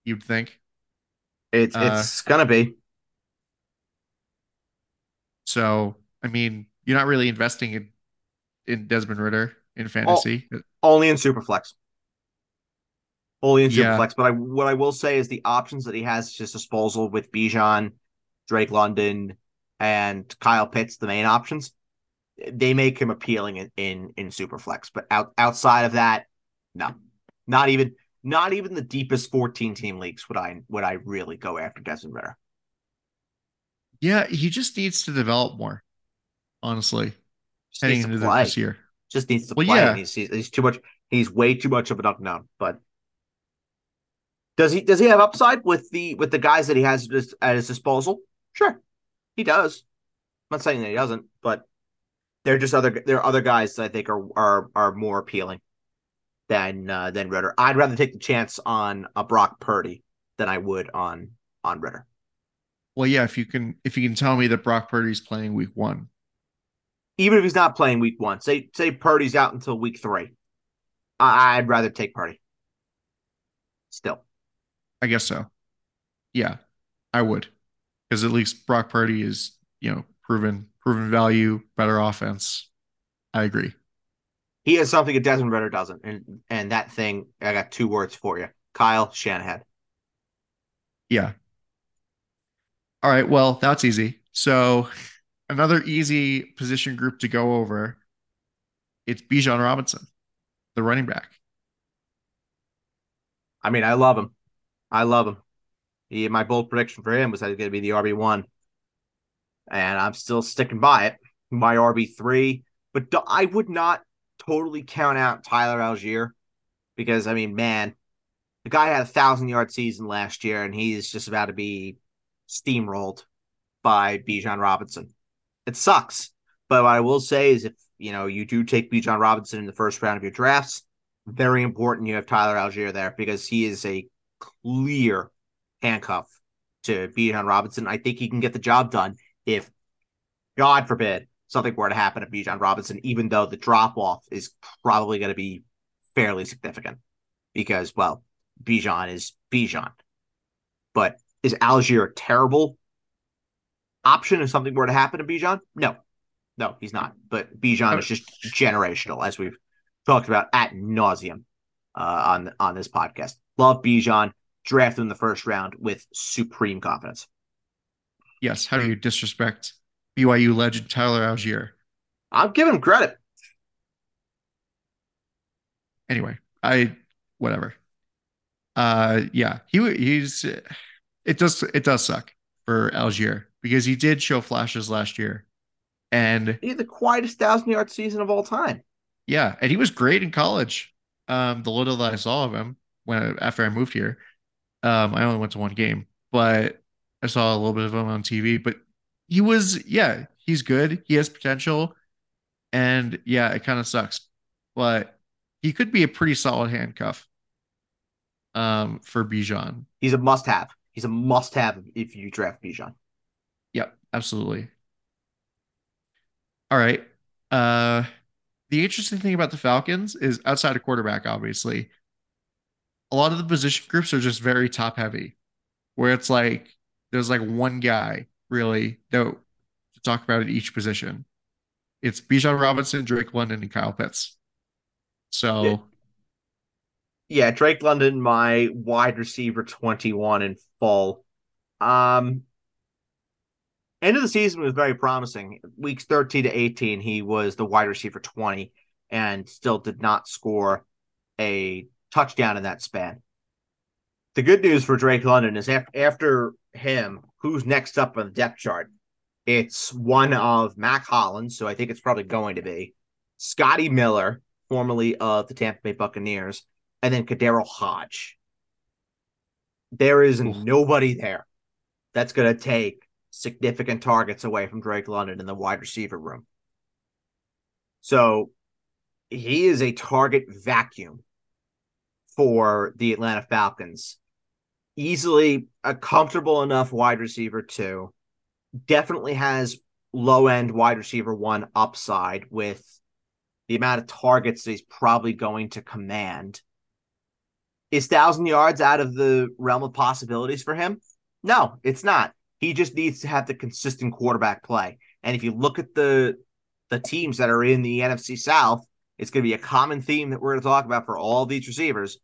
B: You'd think.
C: It's uh, it's gonna be.
B: So I mean, you're not really investing in in Desmond Ridder in fantasy.
C: only in Superflex. Only in yeah. Superflex. But I what I will say is the options that he has at his disposal with Bijan, Drake London, and Kyle Pitts, the main options, they make him appealing in in, in Superflex. But out, outside of that, no, not even not even the deepest 14 team leagues would I would I really go after Desmond Ridder.
B: Yeah, he just needs to develop more honestly,
C: Just heading into this year. Just needs to well, play. Yeah. He's, he's too much. He's way too much of an unknown. But does he does he have upside with the with the guys that he has at his disposal? Sure, he does. I'm not saying that he doesn't, but they're just other there are other guys that I think are are are more appealing than uh, than Ridder. I'd rather take the chance on a Brock Purdy than I would on on Ridder.
B: Well, yeah, if you can if you can tell me that Brock Purdy's playing week one,
C: even if he's not playing week one, say say Purdy's out until week three, I, would rather take Purdy. Still,
B: I guess so. Yeah, I would, because at least Brock Purdy is you know proven proven value, better offense. I agree.
C: He has something that Desmond Ridder doesn't, and and that thing I got two words for you: Kyle Shanahan.
B: Yeah. All right. Well, that's easy. So another easy position group to go over. It's Bijan Robinson, the running back.
C: I mean, I love him. I love him. He, my bold prediction for him was that he's going to be the RB one. And I'm still sticking by it. My RB three, but I would not totally count out Tyler Allgeier because I mean, man, the guy had a thousand yard season last year, and he's just about to be steamrolled by Bijan Robinson. It sucks, but what I will say is if you know you do take Bijan Robinson in the first round of your drafts, very important you have Tyler Allgeier there because he is a clear handcuff to Bijan Robinson. I think he can get the job done if, God forbid, something were to happen to Bijan Robinson, even though the drop off is probably going to be fairly significant because, well, Bijan is Bijan. But is Allgeier a terrible option if something were to happen to Bijan? No, no, he's not. But Bijan is just generational, as we've talked about at nauseum uh, on on this podcast. Love Bijan, drafted in the first round with supreme confidence.
B: Yes, how do you disrespect BYU legend Tyler Allgeier?
C: I'm giving him credit.
B: Anyway, I whatever. Uh, yeah, he he's it does it does suck for Allgeier because he did show flashes last year, and
C: he had the quietest thousand yard season of all time.
B: Yeah, and he was great in college. Um, the little that I saw of him when after I moved here, um, I only went to one game, but I saw a little bit of him on TV. But he was, yeah, he's good. He has potential, and yeah, it kind of sucks, but he could be a pretty solid handcuff. Um, for Bijan,
C: he's a must-have. He's a must-have if you draft Bijan.
B: Yep, absolutely. All right. Uh the interesting thing about the Falcons is outside of quarterback, obviously, a lot of the position groups are just very top heavy, where it's like there's like one guy really that to talk about at each position. It's Bijan Robinson, Drake London, and Kyle Pitts. So
C: yeah. Drake London, my wide receiver 21 in full. Um end of the season was very promising. Weeks 13 to 18, he was the wide receiver 20 and still did not score a touchdown in that span. The good news for Drake London is after, after him, who's next up on the depth chart? It's one of Mack Hollins, so I think it's probably going to be Scotty Miller, formerly of the Tampa Bay Buccaneers, and then KhaDarel Hodge. There is Oof. nobody there that's going to take significant targets away from Drake London in the wide receiver room. So he is a target vacuum for the Atlanta Falcons. Easily a comfortable enough wide receiver, too. Definitely has low end wide receiver one upside with the amount of targets that he's probably going to command. Is thousand yards out of the realm of possibilities for him? No, it's not. He just needs to have the consistent quarterback play. And if you look at the the teams that are in the NFC South, it's going to be a common theme that we're going to talk about for all these receivers.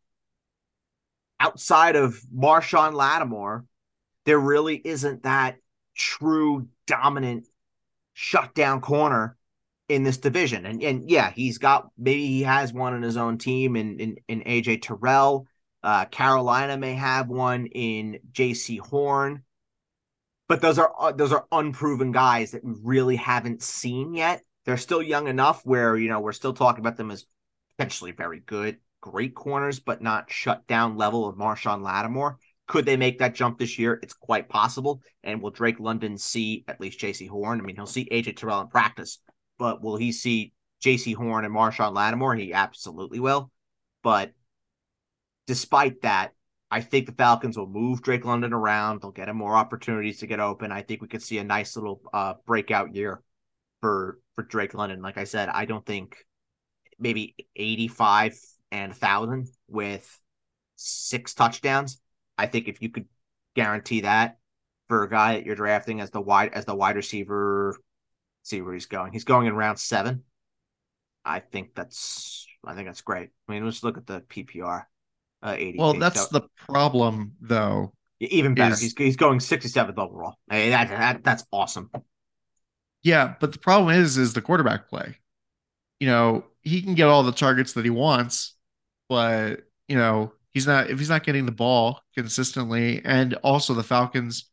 C: Outside of Marshon Lattimore, there really isn't that true dominant shutdown corner in this division. And and yeah, he's got maybe he has one in his own team in in, in AJ Terrell. Uh, Carolina may have one in Jaycee Horn but those are uh, those are unproven guys that we really haven't seen yet. They're still young enough where you know we're still talking about them as potentially very good, great corners, but not shut down level of Marshon Lattimore. Could they make that jump this year? It's quite possible. And will Drake London see at least Jaycee Horn? I mean, he'll see AJ Terrell in practice, but will he see Jaycee Horn and Marshon Lattimore? He absolutely will. But despite that, I think the Falcons will move Drake London around. They'll get him more opportunities to get open. I think we could see a nice little uh, breakout year for for Drake London. Like I said, I don't think maybe 85 and 1000 with six touchdowns. I think if you could guarantee that for a guy that you're drafting as the wide as the wide receiver, see where he's going. He's going in round 7. I think that's I think that's great. I mean, let's look at the PPR
B: uh, Well, that's so, the problem, though.
C: Even better, is, he's he's going 67th overall. Hey, that, that that's awesome.
B: Yeah, but the problem is, is the quarterback play. You know, he can get all the targets that he wants, but you know, he's not if he's not getting the ball consistently, and also the Falcons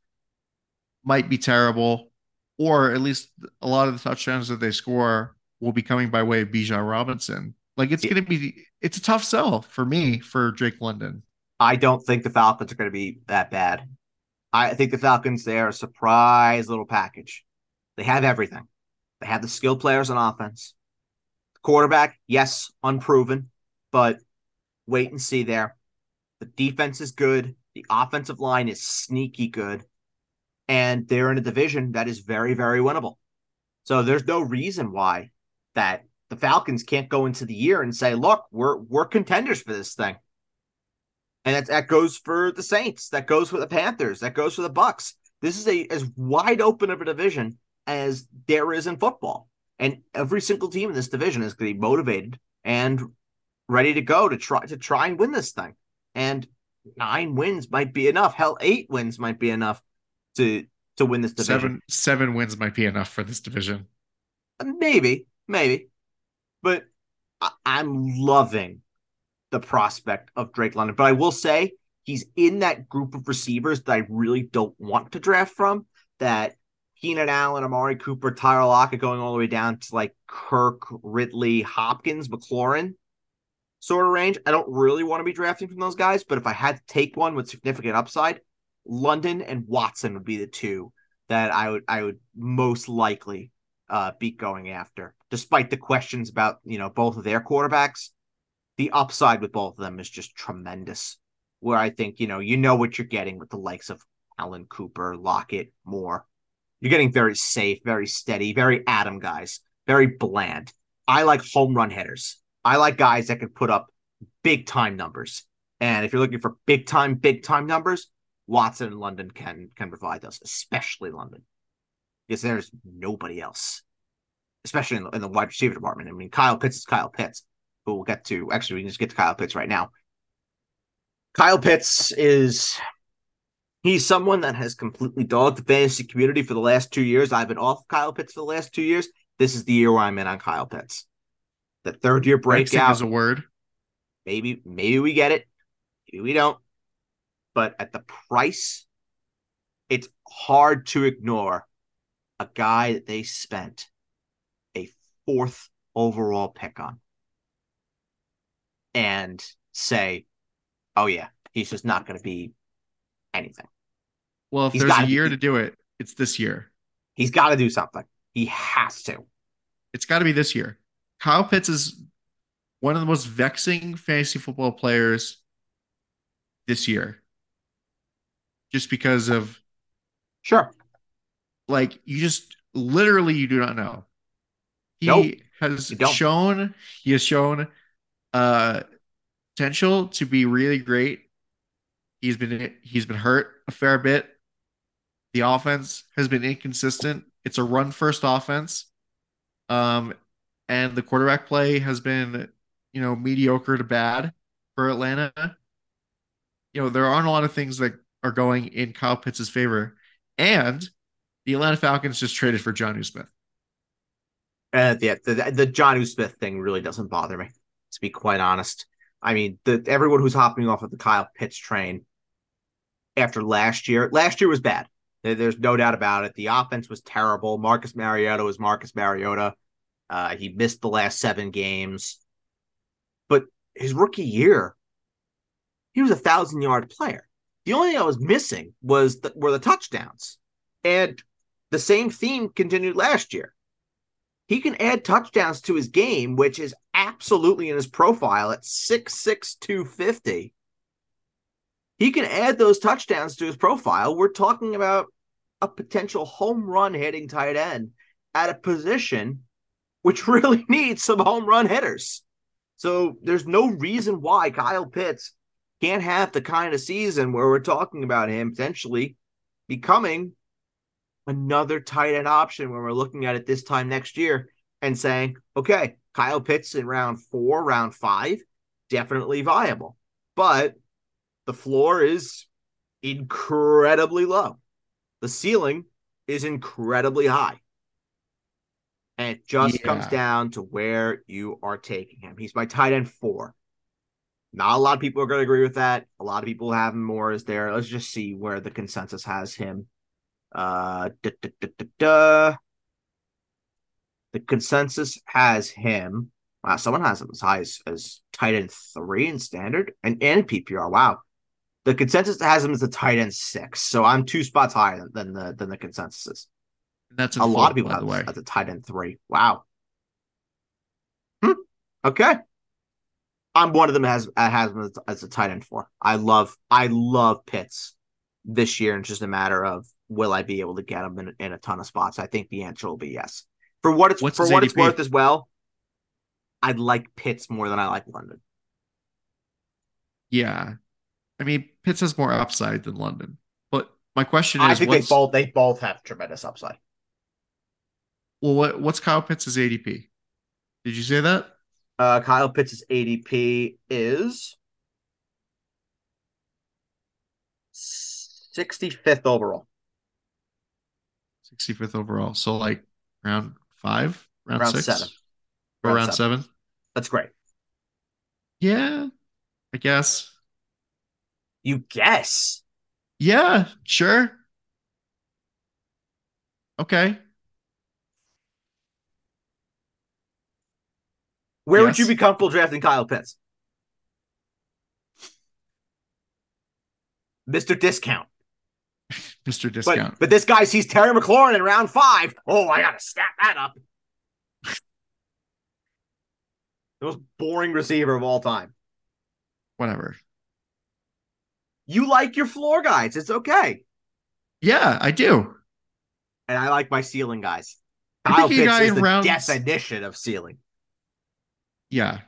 B: might be terrible, or at least a lot of the touchdowns that they score will be coming by way of Bijan Robinson. Like it's going to be, it's a tough sell for me for Drake London.
C: I don't think the Falcons are going to be that bad. I think the Falcons, they're a surprise little package. They have everything. They have the skilled players on offense. Quarterback, yes, unproven, but wait and see there. The defense is good. The offensive line is sneaky good. And they're in a division that is very, very winnable. So there's no reason why that the Falcons can't go into the year and say, look, we're we're contenders for this thing. And that, that goes for the Saints. That goes for the Panthers. That goes for the Bucs. This is a as wide open of a division as there is in football. And every single team in this division is going to be motivated and ready to go to try to try and win this thing. And nine wins might be enough. Hell, eight wins might be enough to to win this division.
B: Seven seven wins might be enough for this division.
C: Uh, maybe, maybe. But I- I'm loving the prospect of Drake London. But I will say he's in that group of receivers that I really don't want to draft from. That Keenan Allen, Amari Cooper, Tyler Lockett going all the way down to like Kirk, Ridley, Hopkins, McLaurin sort of range. I don't really want to be drafting from those guys, but if I had to take one with significant upside, London and Watson would be the two that I would I would most likely uh, be going after. Despite the questions about you know both of their quarterbacks, the upside with both of them is just tremendous. Where I think you know you know what you're getting with the likes of Allen Cooper, Lockett, Moore. You're getting very safe, very steady, very Adam guys, very bland. I like home run hitters. I like guys that can put up big time numbers. And if you're looking for big time, big time numbers, Watson and London can can provide those, especially London, because there's nobody else, especially in the, in the wide receiver department. I mean, Kyle Pitts is Kyle Pitts, who we'll get to. Actually, we can just get to Kyle Pitts right now. Kyle Pitts is he's someone that has completely dogged the fantasy community for the last two years. I've been off Kyle Pitts for the last two years. This is the year where I'm in on Kyle Pitts. The third year breakout
B: is a word.
C: Maybe maybe we get it. Maybe we don't. But at the price, it's hard to ignore a guy that they spent a fourth overall pick on and say, oh, yeah, he's just not going to be anything.
B: Well, if he's there's a year be, to do it, it's this year.
C: He's got to do something. He has to.
B: It's got to be this year. Kyle Pitts is one of the most vexing fantasy football players this year. Just because of
C: Sure.
B: Like you just literally you do not know. He nope, has shown he has shown uh potential to be really great. He's been he's been hurt a fair bit. The offense has been inconsistent. It's a run first offense. Um and the quarterback play has been, you know, mediocre to bad for Atlanta. You know, there aren't a lot of things that are going in Kyle Pitts' favor. And the Atlanta Falcons just traded for Jonnu Smith.
C: Uh, yeah, the, the Jonnu Smith thing really doesn't bother me, to be quite honest. I mean, the, everyone who's hopping off of the Kyle Pitts train after last year, last year was bad. There's no doubt about it. The offense was terrible. Marcus Mariota was Marcus Mariota. Uh, he missed the last seven games. But his rookie year, he was a thousand yard player. The only thing I was missing was the, were the touchdowns. And the same theme continued last year. He can add touchdowns to his game, which is absolutely in his profile at 6'6, 250. He can add those touchdowns to his profile. We're talking about a potential home run hitting tight end at a position which really needs some home run hitters. So there's no reason why Kyle Pitts can't have the kind of season where we're talking about him potentially becoming another tight end option when we're looking at it this time next year and saying, okay, Kyle Pitts in round four, round five, definitely viable. But the floor is incredibly low. The ceiling is incredibly high. And it just yeah. comes down to where you are taking him. He's my tight end four. Not a lot of people are going to agree with that. A lot of people have him more as there. Let's just see where the consensus has him. Uh, da, da, da. The consensus has him. Wow, someone has him as high as, as tight end three in standard and, and PPR. Wow. The consensus has him as a tight end six. So I'm two spots higher than, than the than the consensus is.
B: That's
C: a lot of people have
B: way.
C: at the tight end three. Wow. Hmm. Okay. I'm one of them has has him as, as a tight end four. I love I love Pitts this year, and it's just a matter of will I be able to get him in, in a ton of spots. I think the answer will be yes. For what it's
B: What's
C: for what it's worth as well. I'd like Pitts more than I like London.
B: Yeah. I mean, Pitts has more upside than London. But my question is, I
C: think they both they both have tremendous upside.
B: Well, what, what's Kyle Pitts' ADP? Did you say that?
C: Uh, Kyle Pitts' ADP is 65th overall.
B: 65th overall. So like round five, round,
C: Round
B: six,
C: seven.
B: or
C: Round
B: round seven.
C: That's great.
B: Yeah, I guess.
C: You guess.
B: Yeah, sure. Okay.
C: Where would you be comfortable drafting Kyle Pitts? Mr. Discount.
B: Mr.
C: But,
B: Discount.
C: but this guy sees Terry McLaurin in round five. Oh, I gotta stack that up. the most boring receiver of all time.
B: Whatever.
C: You like your floor guys. It's okay.
B: Yeah, I do.
C: And I like my ceiling guys.
B: You're
C: Kyle
B: picking a
C: Pitts is the
B: rounds-
C: definition of ceiling.
B: Yeah.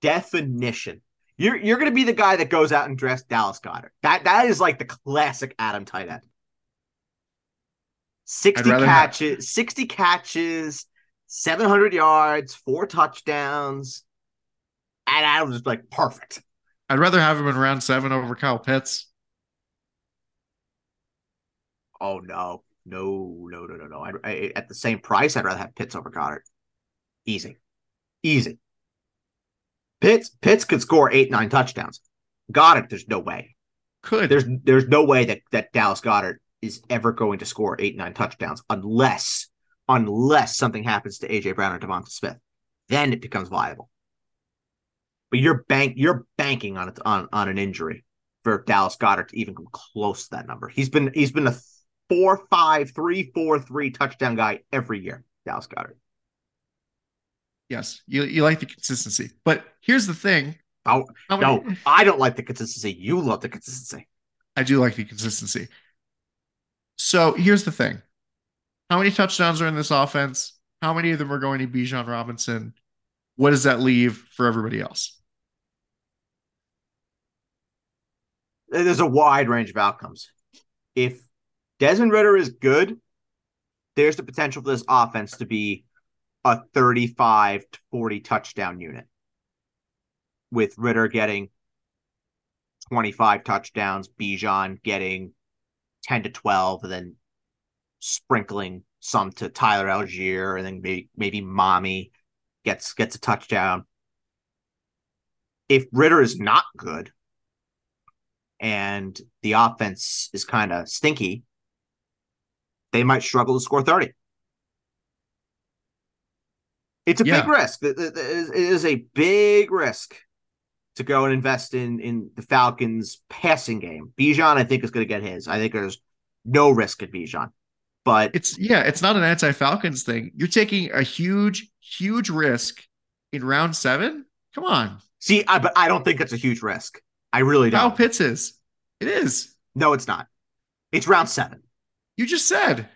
C: Definition. You're you're gonna be the guy that goes out and drafts Dallas Goedert. That that is like the classic Adam tight end. 60
B: I'd have-
C: catches, 60 catches, 700 yards, four touchdowns. And Adam's just like perfect.
B: I'd rather have him in round seven over Kyle Pitts.
C: Oh no, no, no, no, no, no. I, I, at the same price, I'd rather have Pitts over Goedert. Easy, easy. Pitts Pitts could score eight, nine touchdowns. Goedert, there's no way.
B: Could.
C: There's there's no way that that Dallas Goedert is ever going to score eight, nine touchdowns unless unless something happens to AJ Brown or Devonta Smith. Then it becomes viable. But you're bank you're banking on it on on an injury for Dallas Goedert to even come close to that number. He's been he's been a four five three four three touchdown guy every year. Dallas Goedert.
B: Yes. You you like the consistency. But here's the thing.
C: Oh no, I don't like the consistency. You love the consistency.
B: I do like the consistency. So here's the thing. How many touchdowns are in this offense? How many of them are going to Bijan Robinson? What does that leave for everybody else?
C: There's a wide range of outcomes. If Desmond Ridder is good, there's the potential for this offense to be a 35 to 40 touchdown unit. With Ridder getting 25 touchdowns, Bijan getting 10 to 12, and then sprinkling some to Tyler Allgeier, and then maybe maybe Mommy gets gets a touchdown. If Ridder is not good, and the offense is kind of stinky, they might struggle to score 30. It's a
B: Yeah.
C: big risk. It is a big risk to go and invest in in the Falcons passing game. Bijan, I think, is going to get his. I think there's no risk at Bijan. But
B: It's yeah, it's not an anti-Falcons thing. You're taking a huge, huge risk in round seven. Come on.
C: see, I, but I don't think it's a huge risk. I really don't.
B: How Pitts is. It is.
C: No, it's not. It's round seven.
B: You just said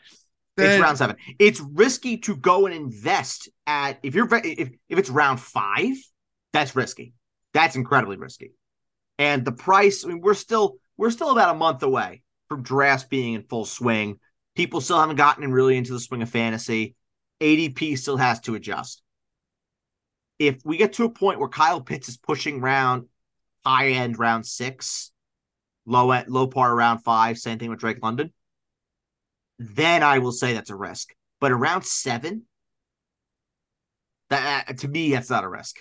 C: It's round seven. It's risky to go and invest at if you're if if it's round five, that's risky. That's incredibly risky. And the price, I mean, we're still we're still about a month away from drafts being in full swing. People still haven't gotten really into the swing of fantasy. ADP still has to adjust. If we get to a point where Kyle Pitts is pushing round high end round six, low end low part of round five, same thing with Drake London then I will say that's a risk. But around seven, that uh, to me, that's not a risk.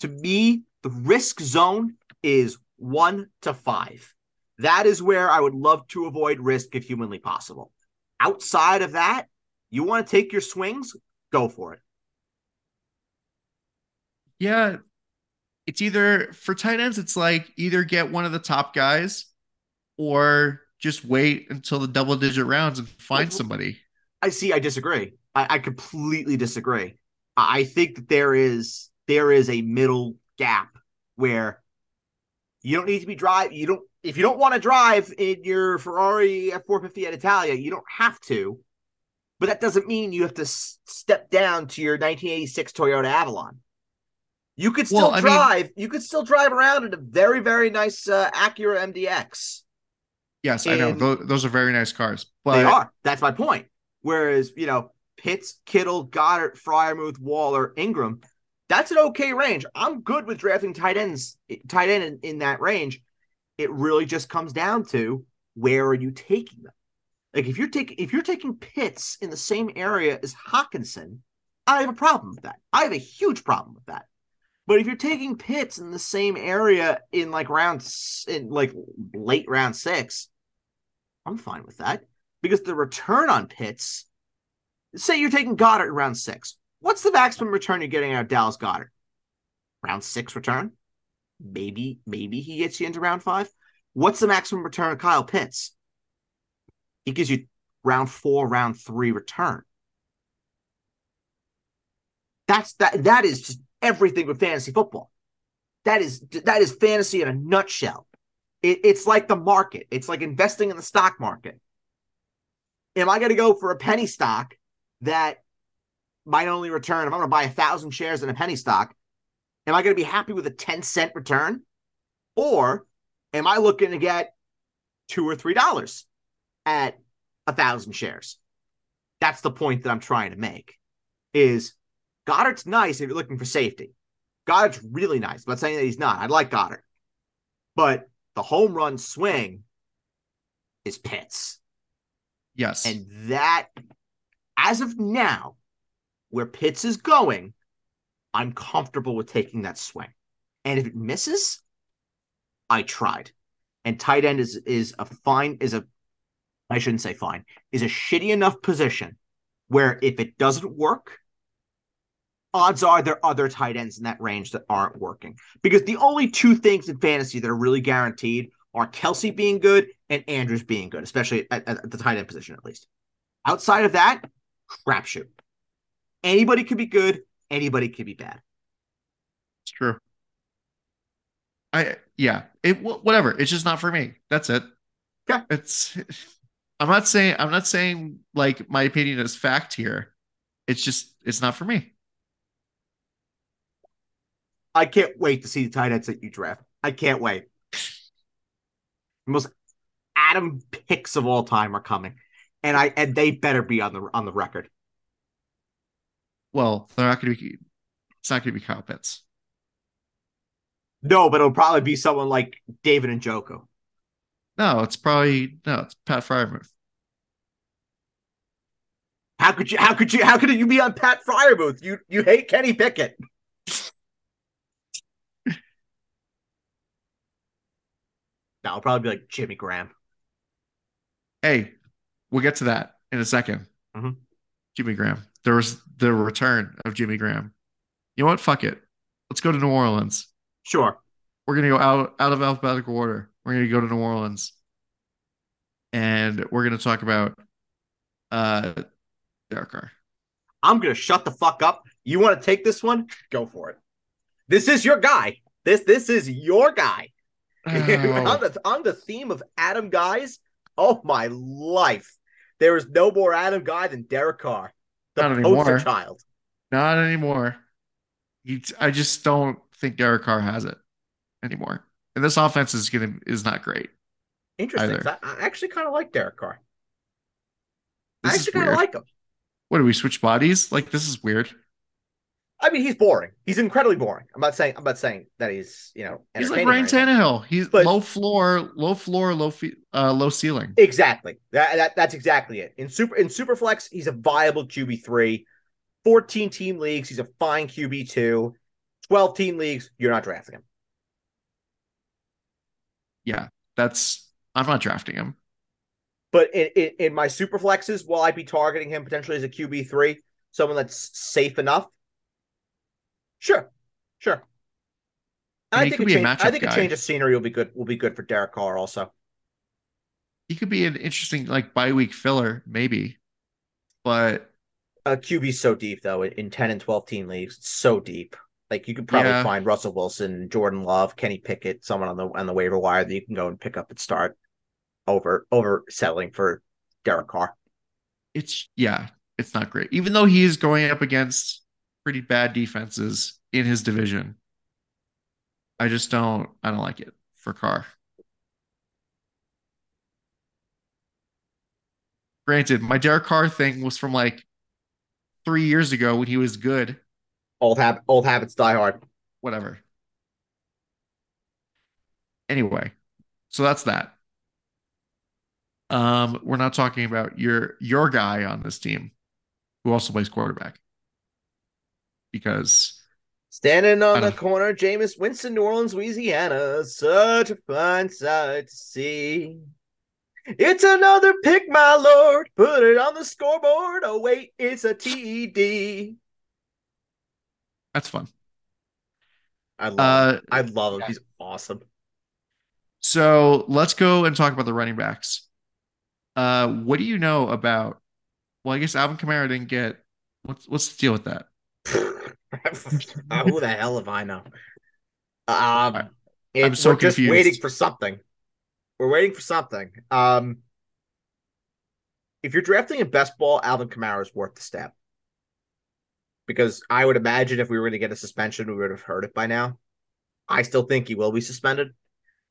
C: To me, the risk zone is one to five. That is where I would love to avoid risk if humanly possible. Outside of that, you want to take your swings, go for it.
B: Yeah. It's either for tight ends, it's like either get one of the top guys or just wait until the double digit rounds and find somebody.
C: I see. I disagree. I, I completely disagree. I think that there is there is a middle gap where you don't need to be drive. You don't if you don't want to drive in your Ferrari F450 at Italia, you don't have to. But that doesn't mean you have to s- step down to your 1986 Toyota Avalon. You could still
B: Well, I mean-
C: drive. you could still drive around in a very very nice uh, Acura MDX.
B: Yes, I know. Those, those are very nice cars. But
C: they are. That's my point. Whereas, you know, Pitts, Kittle, Goedert, Freiermuth, Waller, Ingram, that's an okay range. I'm good with drafting tight ends, tight end in, in that range. It really just comes down to where are you taking them? Like if you're taking if you're taking Pitts in the same area as Hockenson, I have a problem with that. I have a huge problem with that. But if you're taking Pitts in the same area in like round in like late round six, I'm fine with that because the return on Pitts, say you're taking Goedert in round six. What's the maximum return you're getting out of Dallas Goedert? Round six return? Maybe, maybe he gets you into round five. What's the maximum return of Kyle Pitts? He gives you round four, round three return. That's that that is just everything with fantasy football. That is that is fantasy in a nutshell. It, it's like the market. It's like investing in the stock market. Am I going to go for a penny stock that might only return? If I'm going to buy a thousand shares in a penny stock, am I going to be happy with a 10 cent return? Or am I looking to get two or three dollars at a thousand shares? That's the point that I'm trying to make. Is Goedert's nice if you're looking for safety. Goedert's really nice. I'm not saying that he's not. I like Goddard. But the home run swing is Pitts.
B: yes.
C: And that, as of now, where Pitts is going, I'm comfortable with taking that swing. And if it misses, I tried. And tight end is is a fine is a I shouldn't say fine is a shitty enough position where if it doesn't work, odds are there are other tight ends in that range that aren't working. Because the only two things in fantasy that are really guaranteed are Kelce being good and Andrews being good, especially at, at the tight end position at least. Outside of that, crapshoot. Anybody could be good, anybody could be bad.
B: It's true. I yeah, it wh- whatever. It's just not for me. That's it.
C: Okay.
B: It's I'm not saying I'm not saying like my opinion is fact here. It's just it's not for me.
C: I can't wait to see the tight ends that you draft. I can't wait. The most Adam picks of all time are coming, and I and they better be on the on the record.
B: Well, they're not going to be. It's not going to be Kyle Pitts.
C: No, but it'll probably be someone like David Njoku.
B: No, it's probably no. It's Pat Freiermuth.
C: How could you? How could you? How could you be on Pat Freiermuth? You you hate Kenny Pickett. No, it'll probably be like Jimmy Graham.
B: Hey, we'll get to that in a 2nd
C: Mhm.
B: Jimmy Graham. There was the return of Jimmy Graham. You know what? Fuck it. Let's go to New Orleans.
C: Sure.
B: We're gonna go out out of alphabetical order. We're gonna go to New Orleans, and we're gonna talk about uh Derek Carr.
C: I'm gonna shut the fuck up. You want to take this one? Go for it. This is your guy. This this is your guy. Oh. on,
B: Oh,
C: the, on the theme of Adam guys, oh my life. There is no more Adam guy than Derek Carr, the
B: Not
C: poster
B: anymore.
C: child.
B: not anymore. I just don't think Derek Carr has it anymore. And this offense is gonna is not great.
C: Interesting. I, I actually kind of like Derek Carr. I
B: This is
C: actually kind of like him.
B: What do we switch bodies? Like this is weird.
C: I mean, he's boring. He's incredibly boring. I'm not saying I'm not saying that he's you know
B: He's like Ryan. Tannehill. He's
C: But-
B: low floor, low floor, low fe- uh, low ceiling.
C: Exactly. That, that that's exactly it. In super in Superflex, he's a viable QB three. 14 team leagues, he's a fine QB two. 12 team leagues, you're not drafting him.
B: Yeah, that's I'm not drafting him.
C: But in, in, in my super flexes, will I be targeting him potentially as a QB three, someone that's safe enough? Sure, sure. I,
B: mean, he
C: think, a
B: a
C: change, I think a
B: guy.
C: change of scenery will be good. Will be good for Derek Carr also.
B: He could be an interesting like bye week filler, maybe. But
C: Uh, QB's so deep though in, in ten and twelve team leagues. So deep. Like you could probably
B: Yeah.
C: find Russell Wilson, Jordan Love, Kenny Pickett, someone on the on the waiver wire that you can go and pick up and start over over settling for Derek Carr.
B: it's yeah, it's not great. Even though he is going up against pretty bad defenses in his division. I just don't I don't like it for Carr. Granted, my Derek Carr thing was from like three years ago when he was good.
C: Old hab- old habits die hard.
B: Whatever. Anyway, so that's that. Um, we're not talking about your your guy on this team who also plays quarterback. Because
C: Standing on the corner, Jameis Winston, New Orleans, Louisiana. Such a fine sight to see. It's another pick, my lord. Put it on the scoreboard. Oh, wait, it's a TD.
B: that's fun.
C: I love him.
B: Uh
C: I love him. He's awesome.
B: so let's go and talk about the running backs. Uh what do you know about well, I guess Alvin Kamara didn't get what's what's the deal with that?
C: Who the hell have I know? Um,
B: I'm so
C: we're just waiting for something. We're waiting for something. Um, if you're drafting a best ball, Alvin Kamara is worth the step. Because I would imagine if we were going to get a suspension, we would have heard it by now. I still think he will be suspended,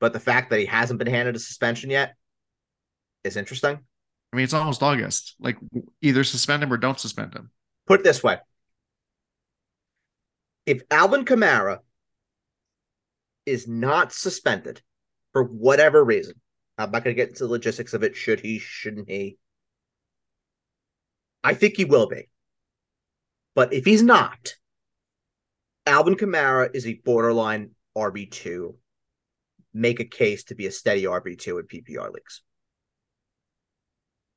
C: but the fact that he hasn't been handed a suspension yet is interesting.
B: I mean, it's almost August. Like either suspend him or don't suspend him.
C: Put it this way if Alvin Kamara is not suspended for whatever reason, I'm not going to get into the logistics of it. Should he, shouldn't he? I think he will be. But if he's not, Alvin Kamara is a borderline RB2. Make a case to be a steady RB2 in PPR leagues.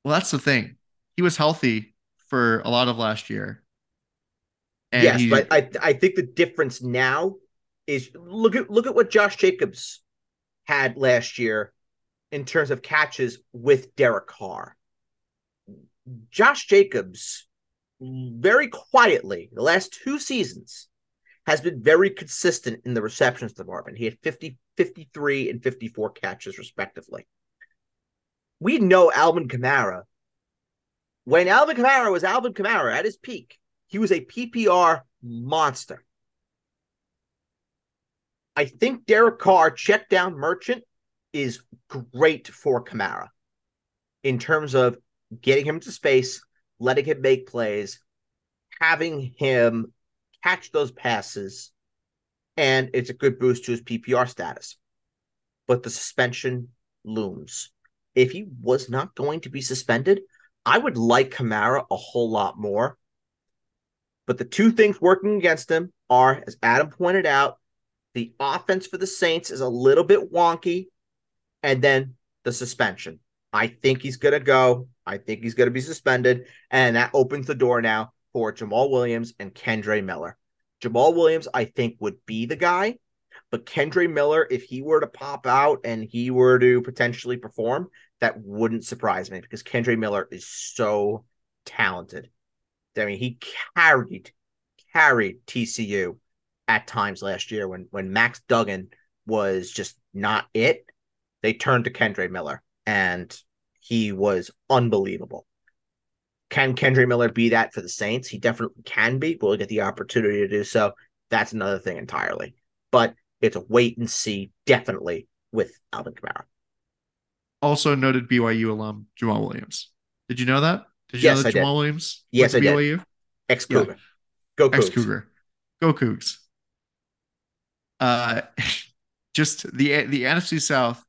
B: Well, that's the thing. He was healthy for a lot of last year. And
C: yes,
B: he,
C: but I I think the difference now is look at look at what Josh Jacobs had last year in terms of catches with Derek Carr. Josh Jacobs very quietly the last two seasons has been very consistent in the receptions department. He had 50 53 and 54 catches respectively. We know Alvin Kamara when Alvin Kamara was Alvin Kamara at his peak, he was a PPR monster. I think Derek Carr, check down merchant, is great for Kamara in terms of getting him to space, letting him make plays, having him catch those passes, and it's a good boost to his PPR status. But the suspension looms. If he was not going to be suspended, I would like Kamara a whole lot more. But the two things working against him are, as Adam pointed out, the offense for the Saints is a little bit wonky, and then the suspension. I think he's going to go. I think he's going to be suspended, and that opens the door now for Jamaal Williams and Kendre Miller. Jamaal Williams, I think, would be the guy, but Kendre Miller, if he were to pop out and he were to potentially perform, that wouldn't surprise me because Kendre Miller is so talented. I mean, he carried carried TCU at times last year when when Max Duggan was just not it. They turned to Kendre Miller, and he was unbelievable. Can Kendre Miller be that for the Saints? He definitely can be. Will he get the opportunity to do so? That's another thing entirely. But it's a wait and see, definitely with Alvin Kamara.
B: also noted BYU alum Jamaal Williams. Did you know that? Did you
C: Yes,
B: know that
C: I did.
B: Williams?
C: Yes, I did.
B: BYU?
C: Ex Cougar.
B: Yeah.
C: Go Cougs.
B: Ex Cougar. Go Cougs. Uh, just the the NFC South,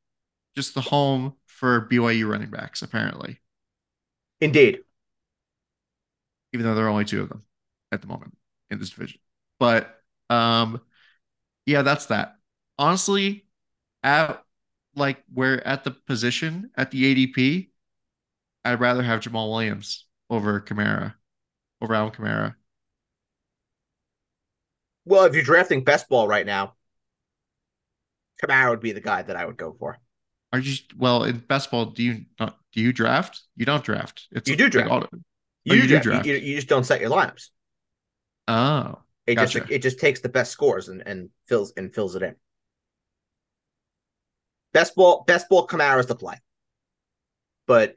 B: just the home for BYU running backs, apparently,
C: Indeed.
B: even though there are only two of them at the moment in this division. But um, yeah, that's that. Honestly, at like we're at the position at the ADP, I'd rather have Jamaal Williams over Kamara, over Alvin Kamara.
C: Well, if you're drafting best ball right now, Kamara would be the guy that I would go for.
B: Are you well in best ball? Do you not? Do you draft? You don't draft.
C: It's you do draft. Oh, you, you, do draft. draft. You, you, just don't set your lineups.
B: Oh,
C: it gotcha. just it just takes the best scores and, and fills and fills it in. Best ball, best ball Kamara is the play. But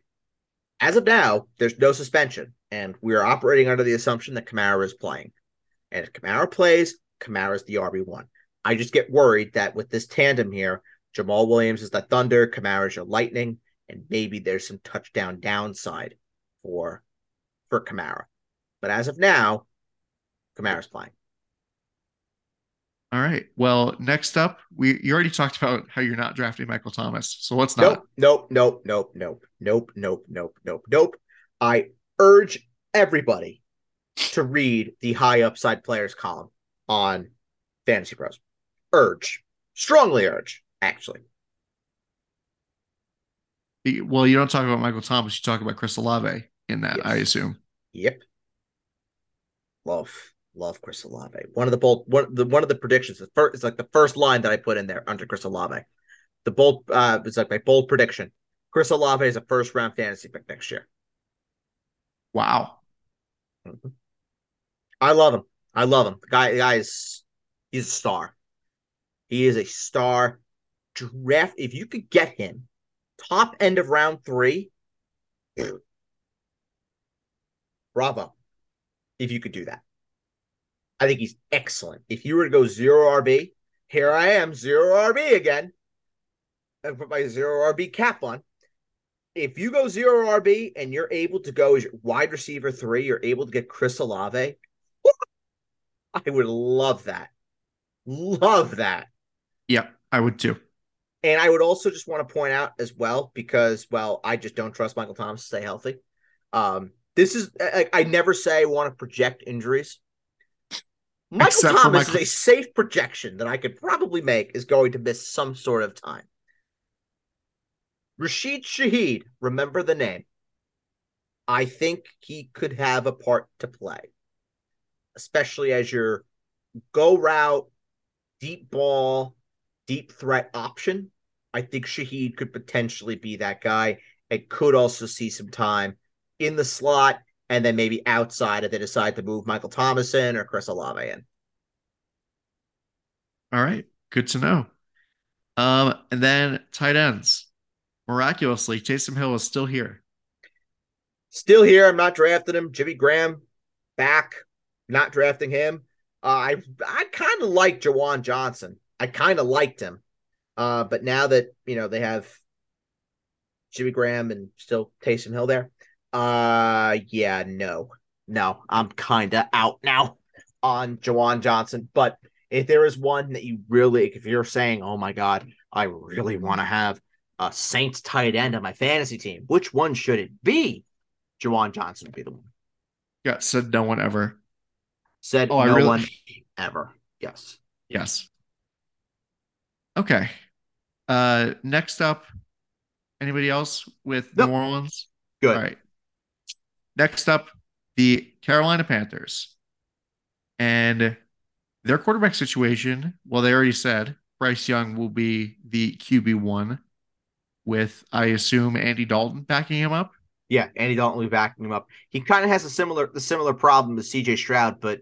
C: as of now, there's no suspension, and we are operating under the assumption that Kamara is playing. And if Kamara plays, Kamara is the RB one. I just get worried that with this tandem here, Jamaal Williams is the Thunder, Kamara is your Lightning, and maybe there's some touchdown downside for for Kamara. But as of now, Kamara's playing.
B: All right. Well, next up, we you already talked about how you're not drafting Michael Thomas. So what's not?
C: Nope, nope, nope, nope, nope, nope, nope, nope, nope. Nope. I urge everybody to read the high upside players column on Fantasy Pros. Urge, strongly urge, actually.
B: Well, you don't talk about Michael Thomas. You talk about Chris Olave in that, yes. I assume.
C: Yep. Love, love Chris Olave. One of the bold, one the one of the predictions. The first, it's like the first line that I put in there under Chris Olave. The bold, uh, it's like my bold prediction. Chris Olave is a first round fantasy pick next year.
B: Wow.
C: Mm-hmm. I love him. I love him. The guy, the guy is he's a star. He is a star. Draft if you could get him top end of round three. Bravo. If you could do that. I think he's excellent. If you were to go zero RB, here I am, zero RB again. I put my zero RB cap on. If you go zero RB and you're able to go as wide receiver three, you're able to get Chris Olave. I would love that. Love that.
B: Yeah, I would too.
C: And I would also just want to point out as well, because well, I just don't trust Michael Thomas to stay healthy. Um, this is I, I never say I want to project injuries. Michael Except Thomas Michael... is a safe projection that I could probably make is going to miss some sort of time. Rashid Shaheed, remember the name. I think he could have a part to play especially as your go route, deep ball, deep threat option. I think Shaheed could potentially be that guy. It could also see some time in the slot and then maybe outside if they decide to move Michael Thomas in or Chris Olave in.
B: All right. Good to know. Um, and then tight ends. Miraculously, Taysom Hill is still here.
C: Still here. I'm not drafting him. Jimmy Graham back not drafting him. Uh, I I kind of like Juwan Johnson. I kind of liked him, uh, but now that you know they have Jimmy Graham and still Taysom Hill there, uh, yeah, no, no, I'm kind of out now on Juwan Johnson. But if there is one that you really, if you're saying, oh my god, I really want to have a Saints tight end on my fantasy team, which one should it be? Juwan Johnson would be the one.
B: Yeah, said no one ever.
C: Said oh, no really... one ever. Yes.
B: Yes. Okay. Uh next up, anybody else with nope. New Orleans?
C: Good.
B: All right. Next up, the Carolina Panthers. And their quarterback situation, well, they already said Bryce Young will be the QB1 with, I assume, Andy Dalton backing him up.
C: Yeah, Andy Dalton will be backing him up. He kind of has a similar the similar problem as CJ Stroud, but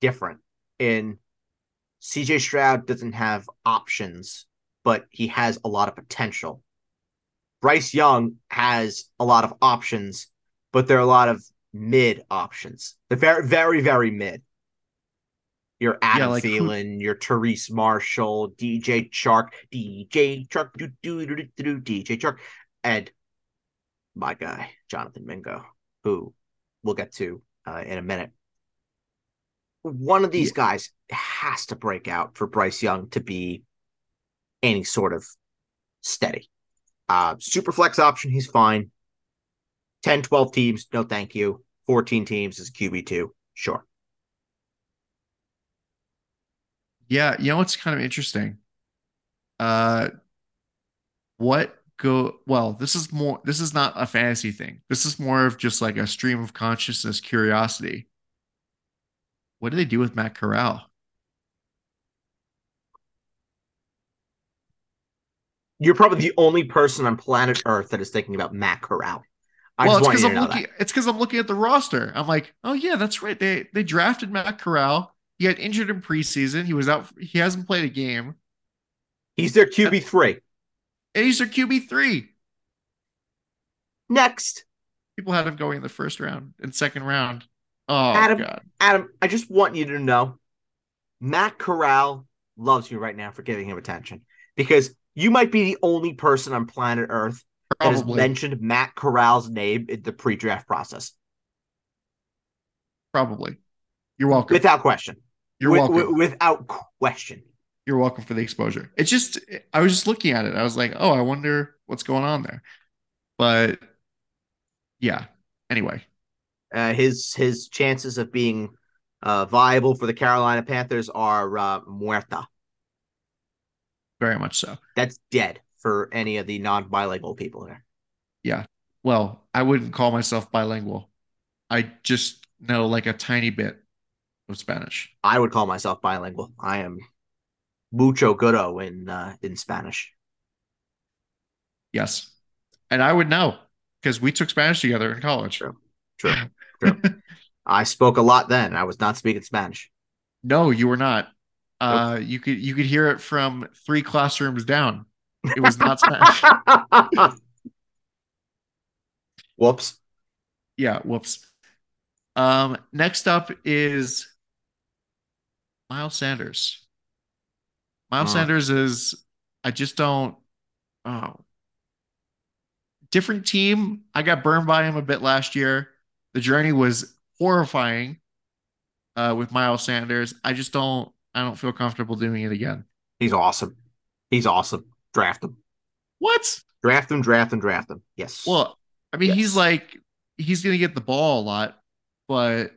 C: different in CJ Stroud doesn't have options, but he has a lot of potential. Bryce Young has a lot of options, but there are a lot of mid options. They're very, very, very mid. Your Adam yeah, like Thielen, who... your Terrace Marshall, DJ Chark, DJ Chark, do, do, do, do, do, DJ Chark, and my guy, Jonathan Mingo, who we'll get to uh, in a minute one of these yeah. guys has to break out for Bryce Young to be any sort of steady. Uh, super flex option, he's fine. 10, 12 teams, no thank you. 14 teams is QB2, sure.
B: Yeah, you know what's kind of interesting? Uh, what go well, this is more this is not a fantasy thing. This is more of just like a stream of consciousness curiosity. What do they do with Matt Corral?
C: You're probably the only person on planet Earth that is thinking about Matt Corral.
B: I well, it's because I'm looking. That. It's because I'm looking at the roster. I'm like, oh yeah, that's right. They they drafted Matt Corral. He got injured in preseason. He was out. He hasn't played a game.
C: He's their QB three.
B: And he's their QB three.
C: Next,
B: people had him going in the first round and second round. Oh
C: Adam,
B: God.
C: Adam, I just want you to know, Matt Corral loves you right now for giving him attention because you might be the only person on planet Earth Probably. That has mentioned Matt Corral's name in the pre-draft process.
B: Probably. You're welcome.
C: Without question.
B: You're welcome.
C: without question.
B: You're welcome for the exposure. It's just I was just looking at it. I was like, oh, I wonder what's going on there. But yeah. Anyway.
C: Uh, his his chances of being uh, viable for the Carolina Panthers are uh, muerta.
B: Very much so.
C: That's dead for any of the non-bilingual people there.
B: Yeah. Well, I wouldn't call myself bilingual. I just know like a tiny bit of Spanish.
C: I would call myself bilingual. I am mucho gudo in uh, in Spanish.
B: Yes, and I would know because we took Spanish together in college.
C: True, true, true. I spoke a lot then. I was not speaking Spanish.
B: No, you were not. Uh, nope. You could you could hear it from three classrooms down. It was not Spanish.
C: whoops.
B: Yeah, whoops. Um, next up is Miles Sanders. Miles. Sanders is I just don't oh different team. I got burned by him a bit last year. The journey was horrifying uh, with Miles Sanders. I just don't I don't feel comfortable doing it again.
C: He's awesome. He's awesome. Draft him.
B: What?
C: Draft him, draft him, draft him. Yes.
B: Well, I mean, yes. he's like he's gonna get the ball a lot, but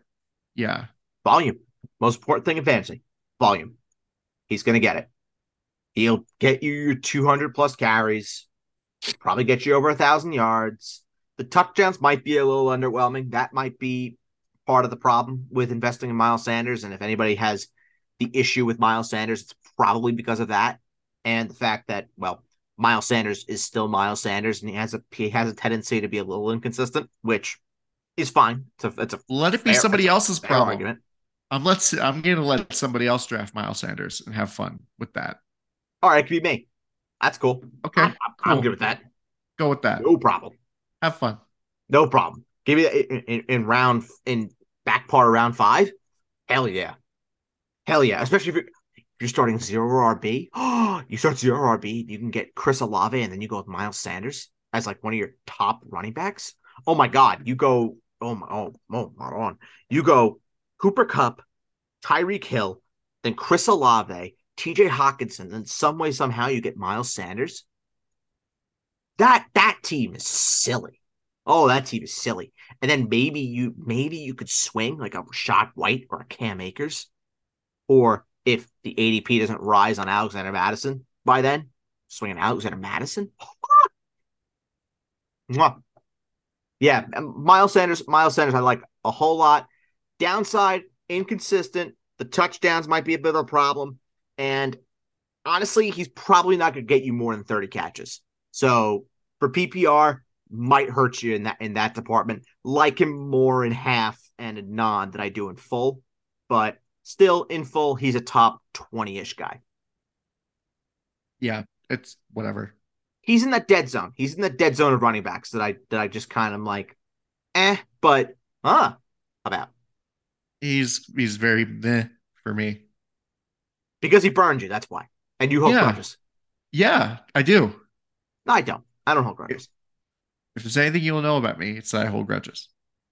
B: yeah.
C: Volume. Most important thing in fantasy. Volume. He's gonna get it. He'll get you your 200 plus carries, probably get you over a thousand yards. The touchdowns might be a little underwhelming. That might be part of the problem with investing in Miles Sanders. And if anybody has the issue with Miles Sanders, it's probably because of that and the fact that well, Miles Sanders is still Miles Sanders, and he has a he has a tendency to be a little inconsistent, which is fine. It's a, it's a
B: let it be fair, somebody else's problem. Argument. I'm let's I'm going to let somebody else draft Miles Sanders and have fun with that.
C: All right, it could be me. That's cool.
B: Okay,
C: I'm,
B: cool.
C: I'm good with that.
B: Go with that.
C: No problem.
B: Have fun.
C: No problem. Give me in, in, in round in back part of round five. Hell yeah, hell yeah. Especially if you're, starting zero RB. You start zero RB. You can get Chris Olave, and then you go with Miles Sanders as like one of your top running backs. Oh my God, you go. Oh my. Oh oh my on. You go Cooper Kupp, Tyreek Hill, then Chris Olave, TJ Hockenson, then some way, somehow you get Miles Sanders. That that team is silly. Oh, that team is silly. And then maybe you maybe you could swing like a Rachaad White or a Cam Akers. Or if the ADP doesn't rise on Alexander Mattison by then, swinging an Alexander Mattison. yeah, um, Miles Sanders, Miles Sanders, I like a whole lot. Downside, inconsistent. The touchdowns might be a bit of a problem. And honestly, he's probably not going to get you more than 30 catches. So for PPR, might hurt you in that in that department. Like him more in half and a non than I do in full, but still in full, he's a top 20-ish guy.
B: Yeah, it's whatever.
C: He's in that dead zone. He's in the dead zone of running backs that I that I just kind of like, eh, but uh about
B: he's he's very meh for me.
C: Because he burned you, that's why. And you hold yeah. grudges.
B: Yeah, I do.
C: No, I don't. I don't hold grudges.
B: If there's anything you'll know about me, it's that I hold grudges.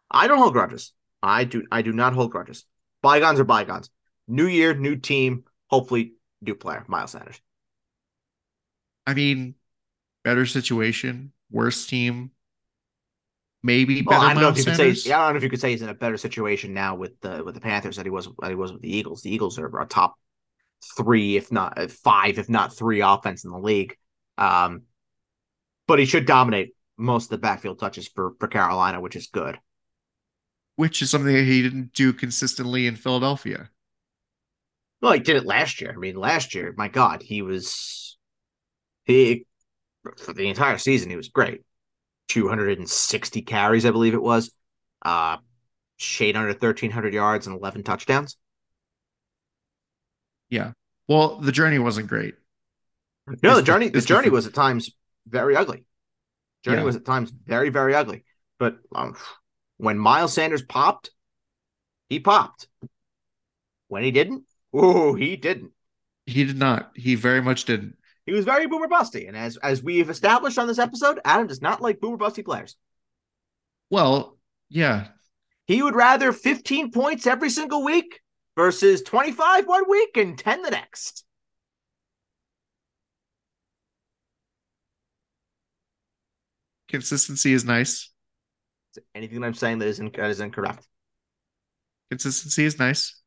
C: I don't hold grudges. I do I do not hold grudges. Bygones are bygones. New year, new team, hopefully new player, Miles Sanders.
B: I mean, better situation, worse team, maybe
C: well, I don't know if you could say. Yeah, I don't know if you could say he's in a better situation now with the with the Panthers that he was that he was with the Eagles. The Eagles are a top three, if not uh, five, if not three offense in the league. Um, but he should dominate most of the backfield touches for, for Carolina, which is good.
B: Which is something that he didn't do consistently in Philadelphia.
C: Well, he did it last year. I mean, last year, my God, he was he for the entire season, he was great. 260 carries, I believe it was. Uh shade under 1300 yards and 11 touchdowns.
B: Yeah. Well, the journey wasn't great.
C: No, the journey the journey was at times very ugly. Journey
B: Yeah.
C: was at times very very ugly. But um, when Miles Sanders popped, he popped. When he didn't, oh, he didn't.
B: He did not. He very much didn't.
C: He was very boomer busty, and as as we've established on this episode, Adam does not like boomer busty players.
B: Well, yeah.
C: He would rather 15 points every single week versus 25 one week and 10 the next.
B: Consistency is nice.
C: Anything that I'm saying that is, in, that is incorrect.
B: Consistency is nice.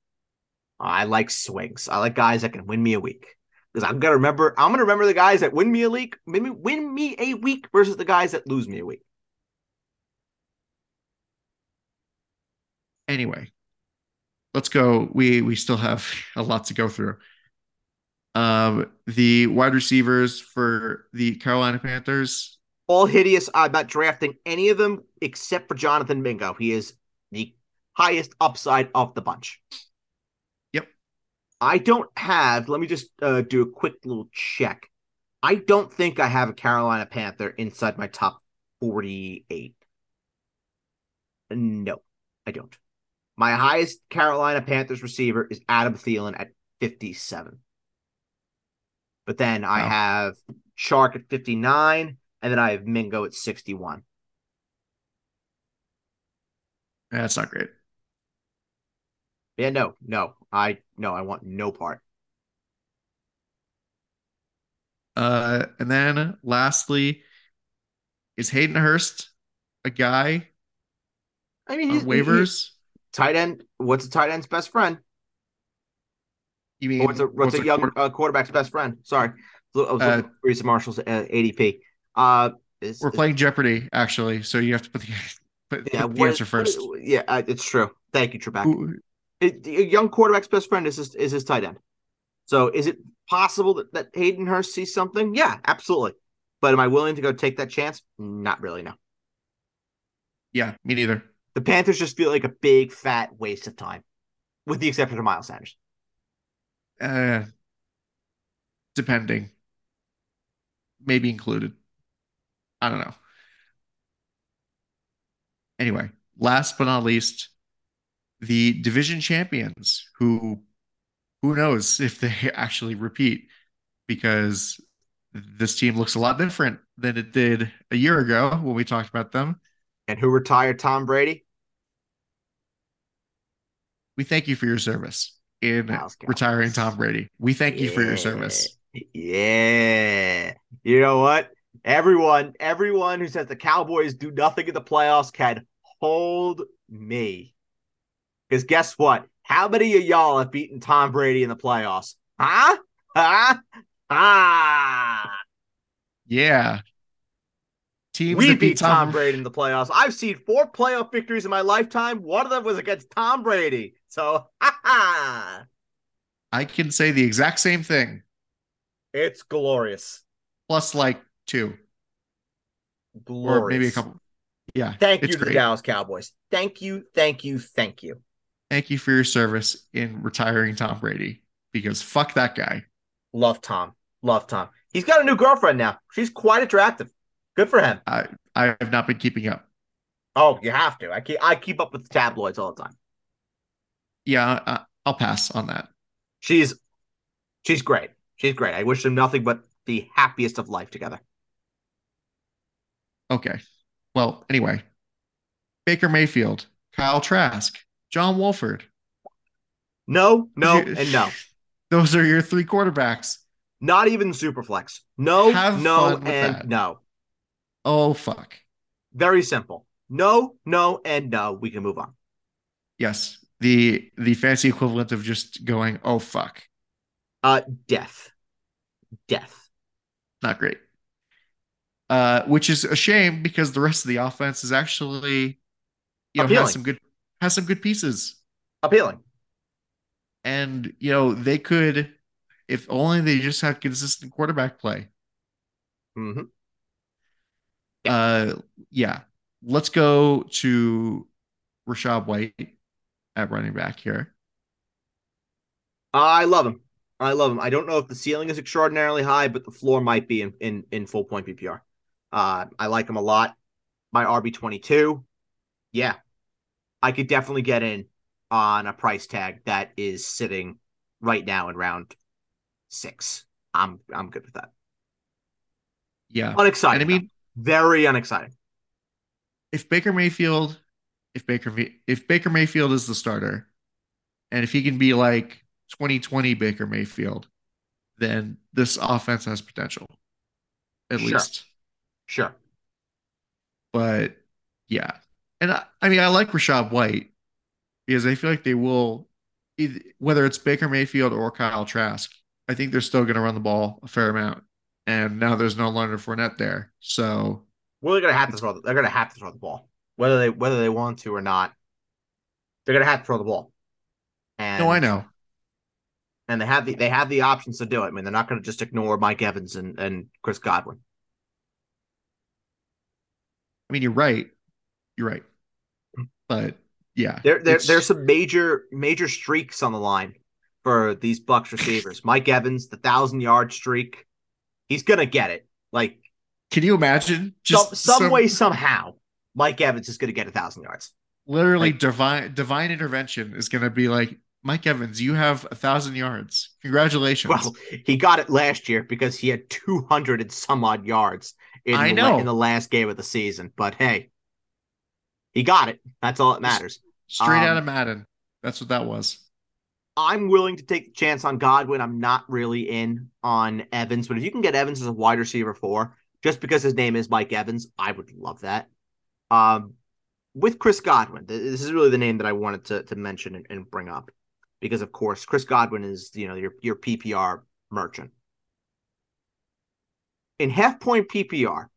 C: I like swings. I like guys that can win me a week. Because I'm gonna remember, I'm gonna remember the guys that win me a week, me, win me a week versus the guys that lose me a week.
B: Anyway, let's go. We we still have a lot to go through. Um, the wide receivers for the Carolina Panthers.
C: All hideous. I'm not drafting any of them except for Jonathan Mingo. He is the highest upside of the bunch.
B: Yep.
C: I don't have, let me just uh, do a quick little check. I don't think I have a Carolina Panther inside my top 48. No, I don't. My highest Carolina Panthers receiver is Adam Thielen at 57. But then I have Chark at 59, and then I have Mingo at 61.
B: That's not great.
C: Yeah, no, no. I no, I want no part.
B: Uh, and then lastly, is Hayden Hurst a guy
C: I mean, he's, he-
B: waivers?
C: tight end. What's a tight end's best friend?
B: You mean
C: what's a what's, a young
B: quarter-
C: uh, quarterback's best friend? Sorry, I was looking
B: Uh,
C: at Marshall's uh, ADP. Uh, is,
B: We're playing Jeopardy, actually, so you have to put the put,
C: yeah,
B: put the answer first.
C: Yeah, uh, it's true. Thank you, Trebek. It, a young quarterback's best friend is his, is his tight end. So, is it possible that, that Hayden Hurst sees something? Yeah, absolutely. But am I willing to go take that chance? Not really. No.
B: Yeah, me neither.
C: The Panthers just feel like a big fat waste of time, with the exception of Miles Sanders.
B: Uh, depending, maybe included. I don't know. Anyway, last but not least, the division champions, who who knows if they actually repeat, because this team looks a lot different than it did a year ago when we talked about them.
C: And who retired Tom Brady?
B: We thank you for your service in
C: oh, Cowboys.
B: retiring Tom Brady. We thank you for your service.
C: Yeah. You know what? Everyone, everyone who says the Cowboys do nothing in the playoffs can hold me. Because guess what? How many of y'all have beaten Tom Brady in the playoffs? Huh? Huh? Ah.
B: Yeah. Teams
C: We
B: that
C: beat Tom Brady in the playoffs. I've seen four playoff victories in my lifetime. One of them was against Tom Brady. So, ha ha.
B: I can say the exact same thing,
C: It's glorious.
B: plus like two
C: Glorious.
B: or maybe a couple. Yeah.
C: Thank you
B: great.
C: Dallas Cowboys. Thank you, thank you, thank you.
B: Thank you for your service in retiring Tom Brady because fuck that guy.
C: Love Tom. Love Tom. He's got a new girlfriend now. She's quite attractive. Good for him.
B: I I have not been keeping up.
C: Oh, you have to. I keep I keep up with the tabloids all the time.
B: Yeah, I, I'll pass on that.
C: She's she's great. She's great. I wish them nothing but the happiest of life together.
B: Okay. Well, anyway, Baker Mayfield, Kyle Trask, John Wolford.
C: No, no, and no.
B: Those are your three quarterbacks.
C: Not even Superflex. No,
B: Have
C: no, and
B: that.
C: no.
B: Oh fuck.
C: Very simple. No, no, and no. We can move on.
B: Yes. The the fancy equivalent of just going, oh fuck.
C: Uh death. Death.
B: Not great. Uh, which is a shame because the rest of the offense is actually, you know,
C: Appealing.
B: has some good has some good pieces,
C: Appealing.
B: and you know they could, if only they just had consistent quarterback play.
C: hmm
B: Uh, yeah, let's go to Rachaad White at running back here.
C: I love him. I love him. I don't know if the ceiling is extraordinarily high, but the floor might be in in, in full point PPR. Uh, I like him a lot. My RB twenty two, yeah, I could definitely get in on a price tag that is sitting right now in round six. I'm I'm good with that.
B: Yeah,
C: Unexciting.
B: and I mean,
C: though. very unexciting.
B: if Baker Mayfield, if Baker if Baker Mayfield is the starter, and if he can be like 2020 Baker Mayfield, then this offense has potential, at
C: Sure.
B: least.
C: Sure.
B: But yeah, and I, I mean I like Rachaad White because I feel like they will, either, whether it's Baker Mayfield or Kyle Trask, I think they're still going to run the ball a fair amount. And now there's no Leonard Fournette there, so
C: Well, they're gonna have to throw. The, they're gonna have to throw the ball, whether they whether they want to or not. They're gonna have to throw the ball. And
B: no, I know.
C: and they have the they have the options to do it. I mean, they're not going to just ignore Mike Evans and, and Chris Godwin.
B: I mean, you're right. You're right. Hmm. But yeah,
C: There there there's some major major streaks on the line for these Bucs receivers. Mike Evans, the thousand yard streak, he's gonna get it. Like
B: Can you imagine
C: some,
B: just
C: some way somehow, Mike Evans is gonna get a thousand yards.
B: literally
C: like-
B: divine divine intervention is going to be like Mike Evans, you have a thousand yards. Congratulations.
C: Well, he got it last year because he had two hundred and some odd yards in
B: I
C: the,
B: know.
C: in the last game of the season. But hey, he got it. That's all that matters.
B: Straight
C: um,
B: out of Madden. That's what that was.
C: I'm willing to take the chance on Godwin. I'm not really in on Evans, but if you can get Evans as a wide receiver four, just because his name is Mike Evans, I would love that. Um, with Chris Godwin, this is really the name that I wanted to to mention and, and bring up, because of course Chris Godwin is you know your your PPR merchant. In half point PPR,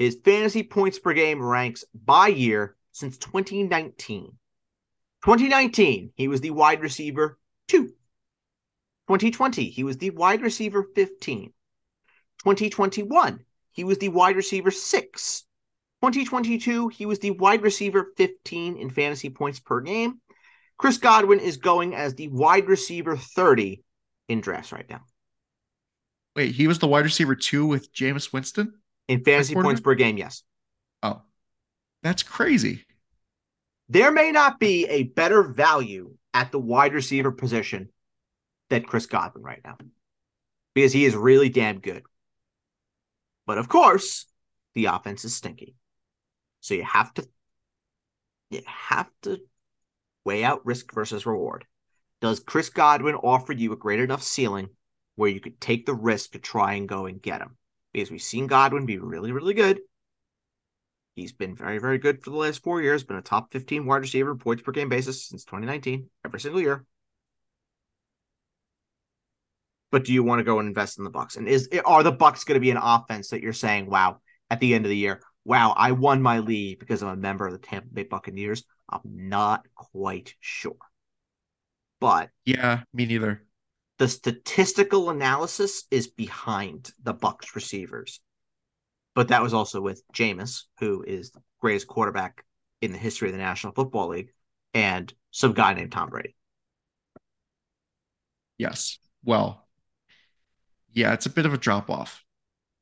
C: his fantasy points per game ranks by year since 2019. 2019, he was the wide receiver two. 2020, he was the wide receiver 15. 2021, he was the wide receiver six. 2022, he was the wide receiver 15 in fantasy points per game. Chris Godwin is going as the wide receiver 30 in drafts right now.
B: Wait, he was the wide receiver two with Jameis Winston?
C: In fantasy points per game, yes.
B: Oh, that's crazy.
C: There may not be a better value at the wide receiver position than Chris Godwin right now because he is really damn good. But of course, the offense is stinky. So you have to you have to weigh out risk versus reward. Does Chris Godwin offer you a great enough ceiling where you could take the risk to try and go and get him? Because we've seen Godwin be really, really good. He's been very, very good for the last four years, been a top 15 wide receiver points per game basis since 2019, every single year. But do you want to go and invest in the Bucs? And is are the Bucs going to be an offense that you're saying, wow, at the end of the year, wow, I won my league because I'm a member of the Tampa Bay Buccaneers? I'm not quite sure. But
B: Yeah, me neither.
C: The statistical analysis is behind the Bucs receivers. But that was also with Jameis, who is the greatest quarterback in the history of the National Football League, and some guy named Tom Brady.
B: Yes. Well, yeah, it's a bit of a drop off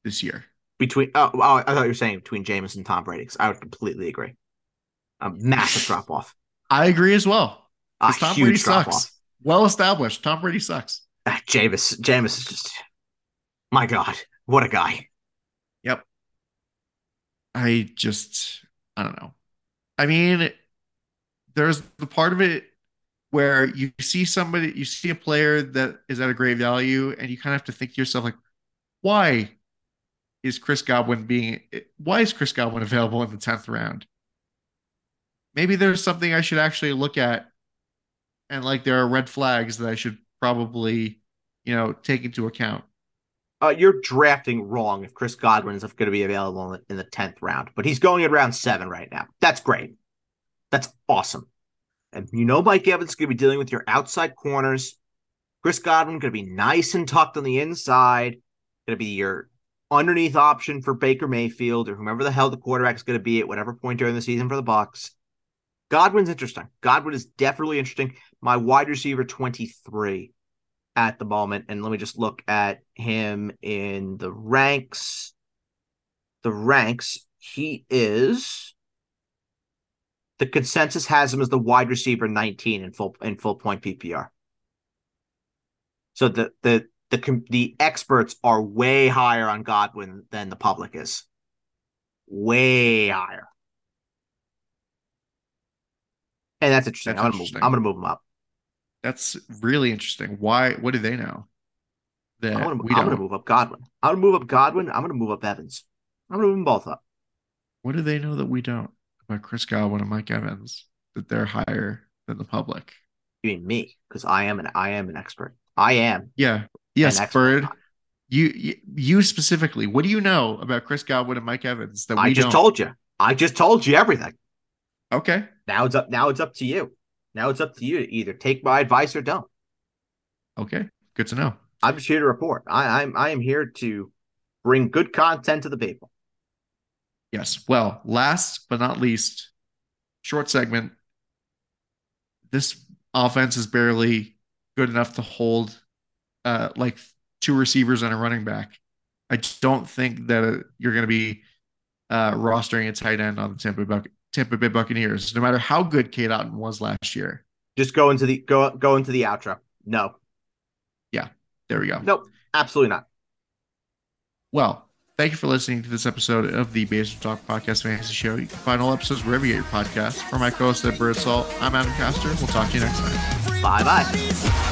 B: this year.
C: Between oh, oh, I thought you were saying between Jameis and Tom Brady, I would completely agree. A massive drop off.
B: I agree as well.
C: A
B: Tom Brady
C: huge drop
B: sucks.
C: off.
B: Well established. Tom Brady sucks.
C: Ah, Jameis, Jameis is just my God, what a guy.
B: Yep. I just, I don't know. I mean, there's the part of it where you see somebody, you see a player that is at a great value, and you kind of have to think to yourself, like, why is Chris Godwin being, why is Chris Godwin available in the 10th round? Maybe there's something I should actually look at, and like there are red flags that I should probably, you know, take into account.
C: uh, you're drafting wrong if Chris Godwin is going to be available in the tenth round, but he's going at round seven right now. That's great. That's awesome. And you know Mike Evans is going to be dealing with your outside corners. Chris Godwin going to be nice and tucked on the inside. Going to be your underneath option for Baker Mayfield or whomever the hell the quarterback is going to be at whatever point during the season for the Bucs. Godwin's interesting. Godwin is definitely interesting. My wide receiver 23 at the moment. And let me just look at him in the ranks. The ranks, he is the consensus has him as the wide receiver 19 in full in full point PPR. So the the the the experts are way higher on Godwin than the public is. Way higher. And that's interesting. That's I'm gonna interesting. move I'm gonna move them up.
B: That's really interesting. Why? What do they know?
C: That I'm, gonna, I'm gonna, move up Godwin. I'm gonna move up Godwin. I'm gonna move up Evans. I'm gonna move them both up.
B: What do they know that we don't about Chris Godwin and Mike Evans? That they're higher than the public.
C: You mean me? Because I am an I am an expert. I am.
B: Yeah. Yes, Bird. You, you specifically. What do you know about Chris Godwin and Mike Evans that I
C: just
B: don't?
C: told you. I just told you everything.
B: Okay.
C: Now it's up. Now it's up to you. Now it's up to you to either take my advice or don't.
B: Okay, good to know.
C: I'm just here to report. I, I'm I am here to bring good content to the people.
B: Yes. Well, last but not least, short segment. This offense is barely good enough to hold uh, like two receivers and a running back. I don't think that uh, you're going to be uh, rostering a tight end on the Tampa Bay Tampa Bay Buccaneers, no matter how good Cade Otton was last year.
C: Just go into the go go into the outro. No.
B: Yeah, there we go.
C: Nope, absolutely not.
B: Well, thank you for listening to this episode of the Basement Talk Podcast Fantasy Show. You can find all episodes wherever you get your podcasts. For my co-host at Bird Salt, I'm Adam Castor. We'll talk to you next time.
C: Bye bye.